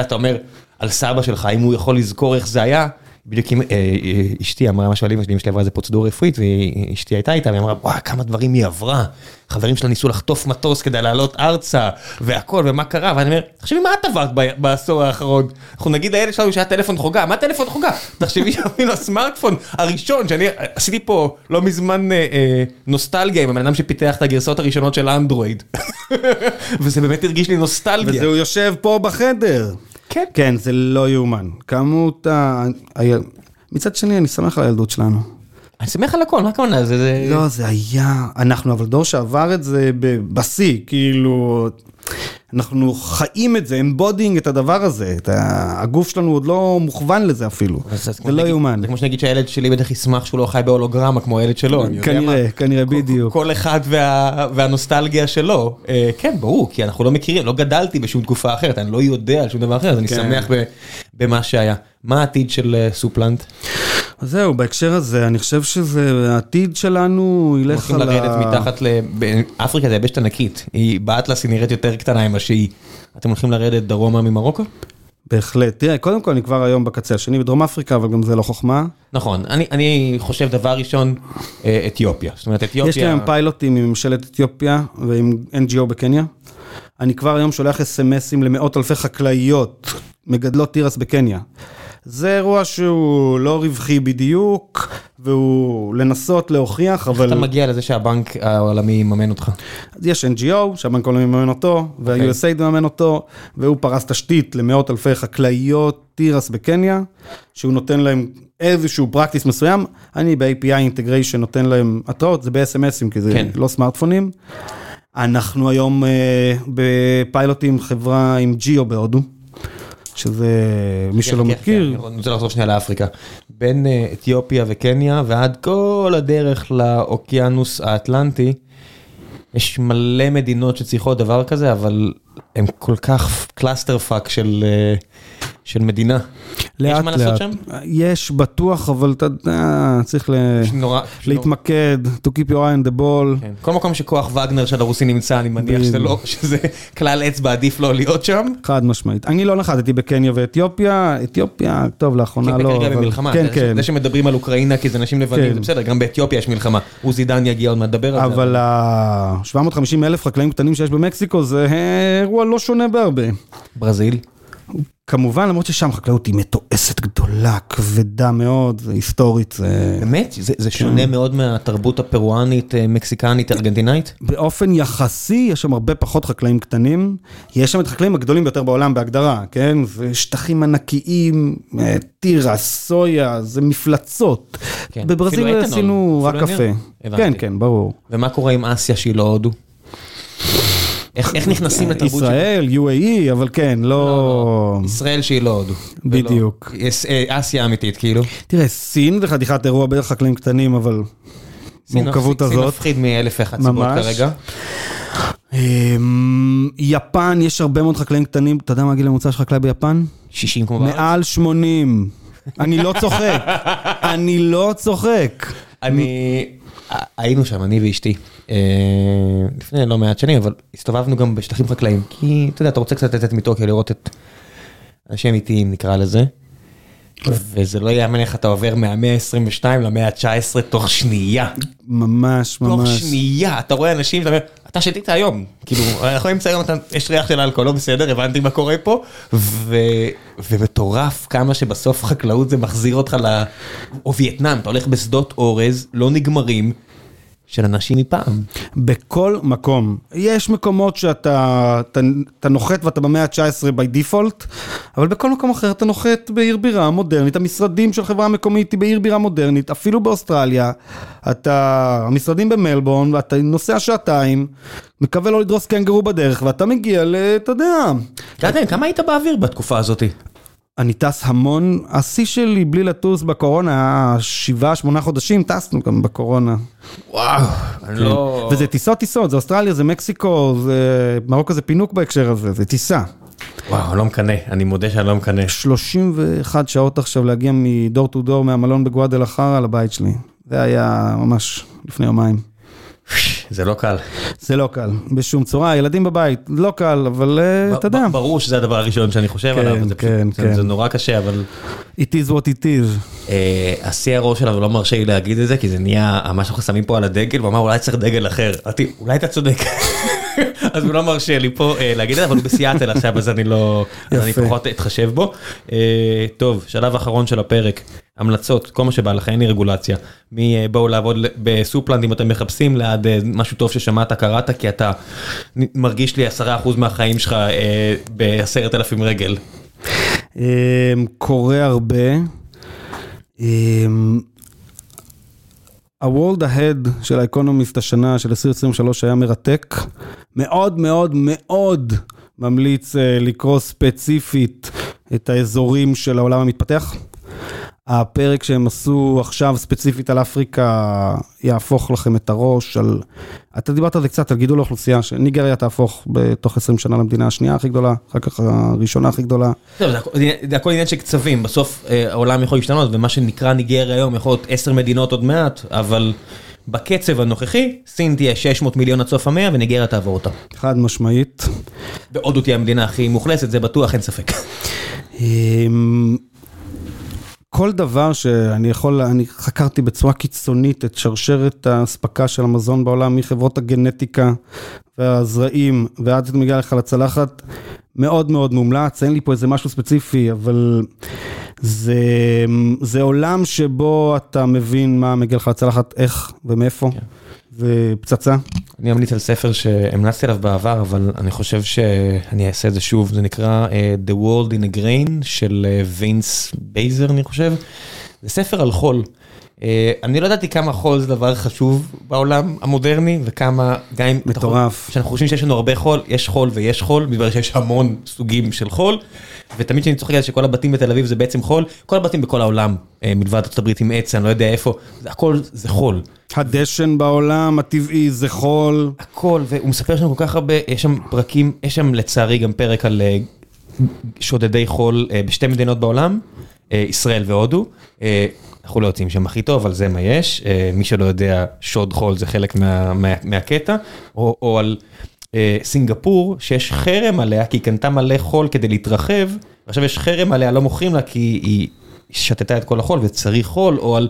[SPEAKER 1] אתה אומר על סבא שלך, אם הוא יכול לזכור איך זה היה. בדיוק אם, אה, אה, אשתי אמרה משהו על אמא שלי, אמא שלי עברה איזה פרוצדורה רפואית, ואשתי הייתה איתה, והיא אמרה, וואי, כמה דברים היא עברה. חברים שלה ניסו לחטוף מטוס כדי לעלות ארצה, והכל, ומה קרה, ואני אומר, תחשבי מה את עברת בעשור האחרון. אנחנו נגיד לילד שלנו שהיה טלפון חוגה, מה טלפון חוגה? תחשבי שאפילו הסמארטפון הראשון, שאני עשיתי פה לא מזמן אה, נוסטלגיה עם הבן אדם שפיתח את הגרסאות הראשונות של אנדרואיד. וזה באמת הרגיש לי נוסטלגיה.
[SPEAKER 2] וזה הוא יושב פה בחדר.
[SPEAKER 1] כן.
[SPEAKER 2] כן, זה לא יאומן. כמות ה... מצד שני, אני שמח על הילדות שלנו.
[SPEAKER 1] אני שמח על הכל, מה הכוונה? זה... זה-
[SPEAKER 2] לא, זה היה... אנחנו אבל דור שעבר את זה בשיא, כאילו... אנחנו חיים את זה, embodying את הדבר הזה. את ה... הגוף שלנו עוד לא מוכוון לזה אפילו.
[SPEAKER 1] זה
[SPEAKER 2] זה לא יאומן.
[SPEAKER 1] זה כמו שנגיד שהילד שלי בטח ישמח שהוא לא חי בהולוגרמה כמו הילד שלו, אני יודע מה.
[SPEAKER 2] כנראה, כנראה, בדיוק.
[SPEAKER 1] כל אחד וה, והנוסטלגיה שלו. אה, כן, ברור, כי אנחנו לא מכירים, לא גדלתי בשום תקופה אחרת, אני לא יודע על שום דבר אחר, אז אני
[SPEAKER 2] כן.
[SPEAKER 1] שמח ב, במה שהיה. מה העתיד של אה, SupPlant?
[SPEAKER 2] אז זהו, בהקשר הזה, אני חושב שזה העתיד שלנו ילך
[SPEAKER 1] הולכים
[SPEAKER 2] על ה...
[SPEAKER 1] לרדת מתחת ל... אפריקה זה יבשת ענקית, היא באטלס היא נראית יותר קטנה ממה שהיא. אתם הולכים לרדת דרומה ממרוקו?
[SPEAKER 2] בהחלט. תראה, קודם כל אני כבר היום בקצה השני בדרום אפריקה, אבל גם זה לא חוכמה.
[SPEAKER 1] נכון, אני, אני חושב דבר ראשון, אה, אתיופיה. זאת אומרת, אתיופיה...
[SPEAKER 2] יש לי היום פיילוטים עם ממשלת אתיופיה ועם NGO בקניה. אני כבר היום שולח אס.אם.אסים למאות אלפי חקלאיות, מגדלות תירס בקניה. זה אירוע שהוא לא רווחי בדיוק, והוא לנסות להוכיח, אבל
[SPEAKER 1] אתה מגיע לזה שהבנק העולמי יממן אותך.
[SPEAKER 2] יש NGO, שהבנק העולמי מממן אותו, וה-USAID מממן אותו, והוא פרס תשתית למאות אלפי חקלאיות תירס בקניה, שהוא נותן להם איזשהו פרקטיס מסוים, אני ב-API אינטגריישן נותן להם התראות, זה ב-SMSים, כי זה
[SPEAKER 1] כן.
[SPEAKER 2] לא סמארטפונים. אנחנו היום אה, בפיילוטים חברה עם ג'יו בהודו, שזה, מי שלא
[SPEAKER 1] כן,
[SPEAKER 2] מכיר,
[SPEAKER 1] כן, אני רוצה לחזור שנייה לאפריקה. בין אה, אתיופיה וקניה ועד כל הדרך לאוקיינוס האטלנטי, יש מלא מדינות שצריכות דבר כזה, אבל הם כל כך clusterfuck של, אה, של מדינה.
[SPEAKER 2] לאט
[SPEAKER 1] יש מה לעשות
[SPEAKER 2] לאט.
[SPEAKER 1] שם?
[SPEAKER 2] יש בטוח, אבל אתה יודע, צריך ל...
[SPEAKER 1] נורא,
[SPEAKER 2] להתמקד, to keep your eye on the ball.
[SPEAKER 1] כן. כל מקום שכוח וגנר של הרוסי נמצא, אני מניח שזה לא, שזה כלל אצבע עדיף לא להיות שם.
[SPEAKER 2] חד משמעית. אני לא נחתתי בקניה ואתיופיה, אתיופיה, טוב, לאחרונה
[SPEAKER 1] כן,
[SPEAKER 2] לא,
[SPEAKER 1] כרגע
[SPEAKER 2] אבל...
[SPEAKER 1] במלחמה.
[SPEAKER 2] כן,
[SPEAKER 1] זה-
[SPEAKER 2] כן.
[SPEAKER 1] זה שמדברים על אוקראינה כי זה אנשים לבנים,
[SPEAKER 2] כן.
[SPEAKER 1] זה בסדר, גם באתיופיה יש מלחמה. עוזי דן יגיע עוד מעט לדבר על זה.
[SPEAKER 2] אבל ה-750 אלף חקלאים קטנים שיש במקסיקו זה אירוע לא שונה בהרבה.
[SPEAKER 1] ברזיל.
[SPEAKER 2] כמובן, למרות ששם חקלאות היא מתועסת גדולה, כבדה מאוד, היסטורית, זה...
[SPEAKER 1] באמת? זה, זה
[SPEAKER 2] כן.
[SPEAKER 1] שונה מאוד מהתרבות הפרואנית, אה, מקסיקנית, ארגנטינאית?
[SPEAKER 2] באופן יחסי, יש שם הרבה פחות חקלאים קטנים. יש שם את החקלאים הגדולים ביותר בעולם בהגדרה, כן? זה שטחים ענקיים, אה, תירס, סויה, זה מפלצות.
[SPEAKER 1] כן,
[SPEAKER 2] בברזיל עשינו רק קפה.
[SPEAKER 1] הבנתי.
[SPEAKER 2] כן, כן, ברור.
[SPEAKER 1] ומה קורה עם אסיה שהיא לא הודו? איך, איך נכנסים לתרבות
[SPEAKER 2] ישראל, UAE, אבל כן, לא...
[SPEAKER 1] ישראל שהיא לא הודו.
[SPEAKER 2] בדיוק.
[SPEAKER 1] ולא- אה, אסיה אמיתית, כאילו.
[SPEAKER 2] תראה, סין זה חתיכת אירוע בערך חקלאים קטנים, אבל...
[SPEAKER 1] סין-
[SPEAKER 2] מורכבות
[SPEAKER 1] סין
[SPEAKER 2] הזאת.
[SPEAKER 1] מפחיד מאלף ואחת סיבות. כרגע.
[SPEAKER 2] אמ, יפן, יש הרבה מאוד חקלאים קטנים. אתה יודע מה הגיל הממוצע של חקלאי ביפן?
[SPEAKER 1] 60 כמו בארץ.
[SPEAKER 2] מעל 80. אני לא צוחק. אני לא צוחק.
[SPEAKER 1] אני... היינו שם, אני ואשתי, אה, לפני לא מעט שנים, אבל הסתובבנו גם בשטחים חקלאיים, כי אתה יודע, אתה רוצה קצת לצאת מטוקיה, לראות את אנשים אמיתיים נקרא לזה, וזה לא יאמן איך אתה עובר מהמאה ה-22 למאה ה-19 תוך שנייה.
[SPEAKER 2] ממש,
[SPEAKER 1] תוך
[SPEAKER 2] ממש.
[SPEAKER 1] שנייה, אתה רואה אנשים, אתה אומר, אתה שתית היום, כאילו, אנחנו נמצא היום, יש ריח של אלכוהול, לא בסדר, הבנתי מה קורה פה, ו- ומטורף כמה שבסוף חקלאות זה מחזיר אותך ל... או וייטנאם, אתה הולך בשדות אורז, לא נגמרים, של אנשים מפעם.
[SPEAKER 2] בכל מקום. יש מקומות שאתה אתה, אתה נוחת ואתה במאה ה-19 by default, אבל בכל מקום אחר אתה נוחת בעיר בירה מודרנית, המשרדים של חברה מקומית היא בעיר בירה מודרנית, אפילו באוסטרליה, אתה, המשרדים במלבורן, ואתה נוסע שעתיים, מקווה לא לדרוס קנגרו בדרך, ואתה מגיע ל... אתה יודע.
[SPEAKER 1] גדי, כמה היית באוויר בתקופה הזאתי?
[SPEAKER 2] אני טס המון, השיא שלי בלי לטוס בקורונה היה שבעה, שמונה חודשים, טסנו גם בקורונה.
[SPEAKER 1] וואו, אני לא...
[SPEAKER 2] וזה טיסות טיסות, זה אוסטרליה, זה מקסיקו, זה... מרוקו זה פינוק בהקשר הזה, זה טיסה.
[SPEAKER 1] וואו, לא מקנא, אני מודה שאני לא מקנא.
[SPEAKER 2] 31 שעות עכשיו להגיע מדור טו דור מהמלון בגואדל אחרה לבית שלי. זה היה ממש לפני יומיים.
[SPEAKER 1] זה לא קל.
[SPEAKER 2] זה לא קל, בשום צורה, ילדים בבית, לא קל, אבל אה, אתה יודע.
[SPEAKER 1] ברור שזה הדבר הראשון שאני חושב
[SPEAKER 2] כן,
[SPEAKER 1] עליו, זה
[SPEAKER 2] כן, כן.
[SPEAKER 1] זה נורא קשה, אבל...
[SPEAKER 2] It is what it is.
[SPEAKER 1] אה, ה-CRO שלנו לא מרשה לי להגיד את זה, כי זה נהיה מה שאנחנו שמים פה על הדגל, הוא אמר אולי צריך דגל אחר. אולי אתה צודק. אז הוא לא מרשה לי פה אה, להגיד את זה, אבל הוא בסיאטל עכשיו, אז אני לא... אז אני. פחות אתחשב בו. אה, טוב, שלב אחרון של הפרק, המלצות, כל מה שבא לך, אין לי רגולציה. מי אה, לעבוד בסופלנד אם אתם מחפשים ליד משהו טוב ששמעת, קראת, כי אתה מרגיש לי 10% מהחיים שלך אה, בעשרת אלפים רגל.
[SPEAKER 2] אמ, קורה הרבה. אמ, ה-World Ahead של האקונומיסט השנה של 2023 היה מרתק. מאוד מאוד מאוד ממליץ אה, לקרוא ספציפית את האזורים של העולם המתפתח. הפרק שהם עשו עכשיו ספציפית על אפריקה יהפוך לכם את הראש על... אתה דיברת על זה קצת, על גידול האוכלוסייה, שניגריה תהפוך בתוך 20 שנה למדינה השנייה הכי גדולה, אחר כך הראשונה הכי גדולה.
[SPEAKER 1] זה הכל- עניין של קצבים, בסוף אה, העולם יכול להשתנות, ומה שנקרא ניגריה היום יכול להיות עשר מדינות עוד מעט, אבל בקצב הנוכחי, סין תהיה 600 מיליון עד סוף המאה וניגריה תעבור אותה.
[SPEAKER 2] חד משמעית.
[SPEAKER 1] והודו תהיה המדינה הכי מאוכלסת, זה בטוח, אין ספק.
[SPEAKER 2] אמ, כל דבר שאני יכול, אני חקרתי בצורה קיצונית את שרשרת האספקה של המזון בעולם מחברות הגנטיקה והזרעים ועד שזה מגיע לך לצלחת, מאוד מאוד מומלץ, אין לי פה איזה משהו ספציפי, אבל זה, זה עולם שבו אתה מבין מה מגיע לך לצלחת, איך ומאיפה, זה פצצה.
[SPEAKER 1] אני אמליץ על ספר שהמלצתי עליו בעבר, אבל אני חושב שאני אעשה את זה שוב, זה נקרא אה, The World in a Grain של אה, וינס בייזר, אני חושב. זה ספר על חול. אה, אני לא ידעתי כמה חול זה דבר חשוב בעולם המודרני, וכמה, גם אם...
[SPEAKER 2] מטורף.
[SPEAKER 1] שאנחנו חושבים שיש לנו הרבה חול, יש חול ויש חול, בגלל שיש המון סוגים של חול, ותמיד כשאני צוחק על זה שכל הבתים בתל אביב זה בעצם חול, כל הבתים בכל העולם, אה, מלבד ארצות הברית עם עץ, אני לא יודע איפה, זה הכל זה חול.
[SPEAKER 2] הדשן בעולם הטבעי זה חול.
[SPEAKER 1] הכל, והוא מספר שם כל כך הרבה, יש שם פרקים, יש שם לצערי גם פרק על אה, שודדי חול אה, בשתי מדינות בעולם, ישראל והודו. אנחנו לא יוצאים שם הכי טוב, אבל זה מה יש. מי שלא יודע, שוד חול זה חלק מה, מה, מהקטע. או, או על סינגפור, שיש חרם עליה, כי היא קנתה מלא חול כדי להתרחב, ועכשיו יש חרם עליה, לא מוכרים לה, כי היא שתתה את כל החול וצריך חול, או על,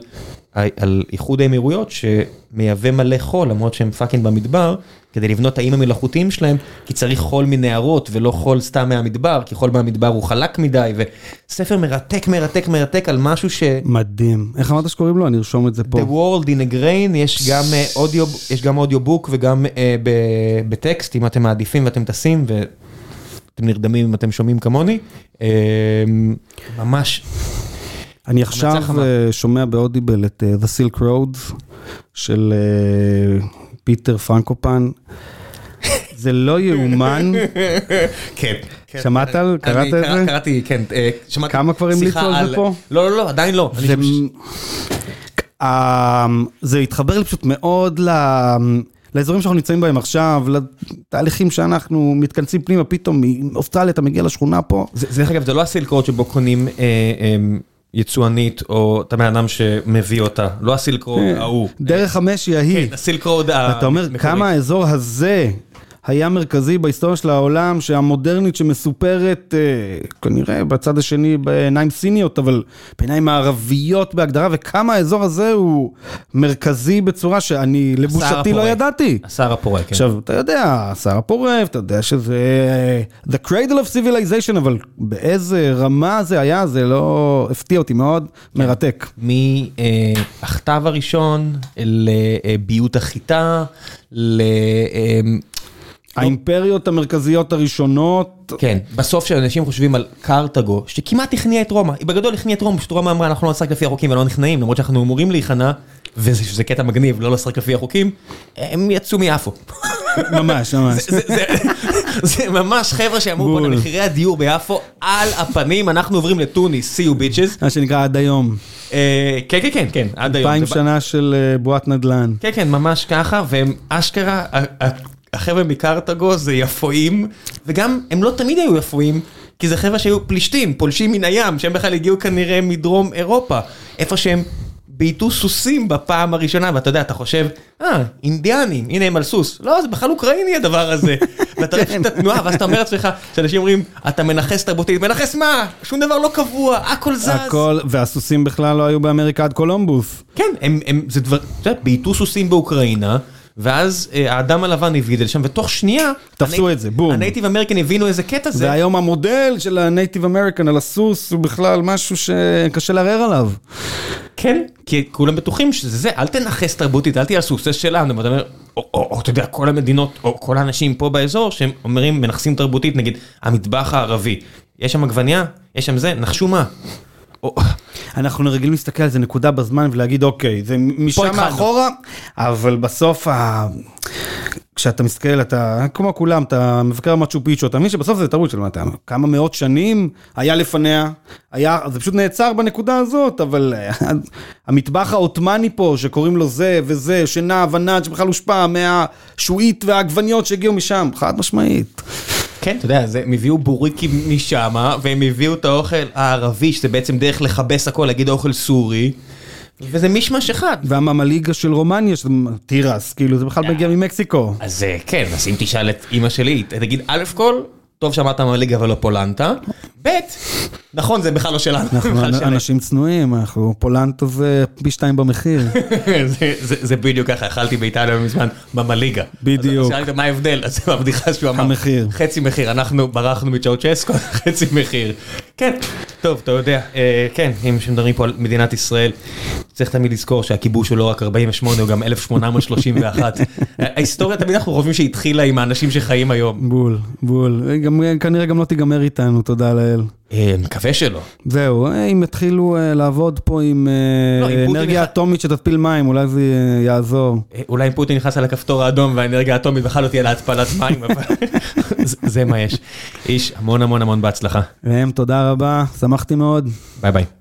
[SPEAKER 1] על איחוד האמירויות שמייבא מלא חול, למרות שהם fucking במדבר, כדי לבנות האיים המלאכותיים שלהם, כי צריך חול מנהרות ולא חול סתם מהמדבר, כי חול מהמדבר הוא חלק מדי, וספר מרתק, מרתק, מרתק על משהו ש...
[SPEAKER 2] מדהים. איך אמרת שקוראים לו? אני ארשום את זה פה.
[SPEAKER 1] The World in a Grain, יש גם אה, אודיו, יש גם audiobook וגם אה, ב- בטקסט, אם אתם מעדיפים ואתם טסים ואתם נרדמים אם אתם שומעים כמוני. אה, ממש,
[SPEAKER 2] אני עכשיו. אה, שומע באודיבל את אה, The Silk Road של אה, פיטר פרנקופן. זה לא יאומן,
[SPEAKER 1] כן.
[SPEAKER 2] שמעת על- קראת את זה?
[SPEAKER 1] קרא- קראתי, כן.
[SPEAKER 2] כמה כבר המליצו על זה פה?
[SPEAKER 1] לא, לא, לא, עדיין לא. אני
[SPEAKER 2] זה, התחבר לי פשוט מאוד. לאזורים שאנחנו נמצאים בהם עכשיו, לתהליכים שאנחנו מתכנסים פנימה, פתאום מאוסטרליה אתה מגיע לשכונה פה.
[SPEAKER 1] זה דרך אגב, זה לא הסילקורד שבו קונים יצואנית, או את הבן אדם שמביא אותה, לא הסילקורד ההוא.
[SPEAKER 2] דרך המשי ההיא.
[SPEAKER 1] כן, הסילקורד
[SPEAKER 2] אתה אומר. כמה האזור הזה היה מרכזי בהיסטוריה של העולם, שהמודרנית שמסופרת אה, כנראה בצד השני בעיניים סיניות, אבל בעיניים מערביות בהגדרה, וכמה האזור הזה הוא מרכזי בצורה שאני לבושתי לא ידעתי.
[SPEAKER 1] הסהר הפורה, כן.
[SPEAKER 2] עכשיו, אתה יודע, הסהר הפורה, אתה יודע שזה The Cradle of Civilization, אבל באיזה רמה זה היה, זה לא הפתיע אותי מאוד, מרתק.
[SPEAKER 1] מהכתב הראשון לביוט החיטה, ל...
[SPEAKER 2] האימפריות המרכזיות הראשונות.
[SPEAKER 1] כן, בסוף כשאנשים חושבים על קרתגו, שכמעט הכניעה את רומא, היא בגדול הכניעה את רומא, פשוט רומא אמרה אנחנו לא נשחק לפי החוקים ולא נכנעים, למרות שאנחנו אמורים להיכנע, וזה קטע מגניב, לא לשחק לפי החוקים, הם יצאו מיפו.
[SPEAKER 2] ממש, ממש.
[SPEAKER 1] זה ממש חבר'ה שאמרו פה, מחירי הדיור ביפו על הפנים, אנחנו עוברים לטוניס, see you bitches.
[SPEAKER 2] מה שנקרא עד היום.
[SPEAKER 1] כן, כן, כן, כן, עד היום.
[SPEAKER 2] אלפיים שנה של בועת נדל"ן.
[SPEAKER 1] כן, כן, ממש ככה, והם אשכרה, החבר'ה מקרתגו זה יפואים, וגם הם לא תמיד היו יפואים, כי זה חבר'ה שהיו פלישתים, פולשים מן הים, שהם בכלל הגיעו כנראה מדרום אירופה, איפה שהם בייתו סוסים בפעם הראשונה, ואתה יודע, אתה חושב, אה, אינדיאנים, הנה הם על סוס. לא, זה בכלל אוקראיני הדבר הזה. ואתה רואה את התנועה, ואז אתה אומר לעצמך, שאנשים אומרים, אתה מנכס תרבותית, מנכס מה? שום דבר לא קבוע, הכל זז.
[SPEAKER 2] הכל, והסוסים בכלל לא היו באמריקה עד קולומבוס.
[SPEAKER 1] כן, הם, הם, זה דבר, אתה יודע, בייתו סוסים באוקראינה. ואז האדם הלבן הביא את זה לשם, ותוך שנייה...
[SPEAKER 2] תפסו את זה, בום.
[SPEAKER 1] ה Native American הבינו איזה קטע זה.
[SPEAKER 2] והיום המודל של ה Native American על הסוס הוא בכלל משהו שקשה לערער עליו.
[SPEAKER 1] כן, כי כולם בטוחים שזה זה, אל תנכס תרבותית, אל תהיה הסוס, זה שלנו, ואתה אומר, או אתה יודע, כל המדינות, או כל האנשים פה באזור, שהם אומרים, מנכסים תרבותית, נגיד, המטבח הערבי, יש שם עגבניה, יש שם זה, נחשו מה.
[SPEAKER 2] אנחנו רגילים להסתכל על זה נקודה בזמן ולהגיד אוקיי, זה משם מאחורה, אבל בסוף כשאתה מסתכל, אתה כמו כולם, אתה מבקר מצ'ו פיצ'ו, אתה מבין שבסוף זה תרבות של כמה מאות שנים היה לפניה, היה, זה פשוט נעצר בנקודה הזאת, אבל המטבח העות'מאני פה, שקוראים לו זה וזה, שנע ונד, שבכלל הושפע מהשועית והעגבניות שהגיעו משם, חד משמעית.
[SPEAKER 1] כן, אתה יודע, הם הביאו בוריקים משם, והם הביאו את האוכל הערבי, שזה בעצם דרך לכבס הכל, להגיד אוכל סורי. וזה מישמש אחד.
[SPEAKER 2] והממליגה של רומניה, שזה תירס, כאילו זה בכלל מגיע ממקסיקו.
[SPEAKER 1] אז כן, אז אם תשאל את אימא שלי, תגיד, א' כל, טוב שאמרת ממליגה ולא פולנטה, ב', נכון, זה בכלל לא שלנו.
[SPEAKER 2] אנחנו אנשים צנועים, אנחנו פולנטה זה פי שתיים במחיר.
[SPEAKER 1] זה בדיוק ככה, אכלתי באיטליה מזמן ממליגה.
[SPEAKER 2] בדיוק.
[SPEAKER 1] שאלת מה ההבדל, אז זה הבדיחה שהוא אמר.
[SPEAKER 2] המחיר.
[SPEAKER 1] חצי מחיר, אנחנו ברחנו מצ'אוצ'סקו, חצי מחיר. כן, טוב, אתה יודע, כן, אם מדברים פה על מדינת ישראל, צריך תמיד לזכור שהכיבוש הוא לא רק 48, הוא גם 1831. ההיסטוריה תמיד אנחנו חושבים שהתחילה עם האנשים שחיים היום.
[SPEAKER 2] בול, בול. כנראה גם לא תיגמר איתנו, תודה לאל.
[SPEAKER 1] מקווה שלא.
[SPEAKER 2] זהו, אם יתחילו לעבוד פה עם אנרגיה אטומית שתתפיל מים, אולי זה יעזור.
[SPEAKER 1] אולי אם פוטין נכנס על הכפתור האדום והאנרגיה האטומית בכלל לא תהיה להתפלת מים, אבל זה מה יש. איש, המון המון המון בהצלחה.
[SPEAKER 2] ראם, תודה רבה, שמחתי מאוד.
[SPEAKER 1] ביי ביי.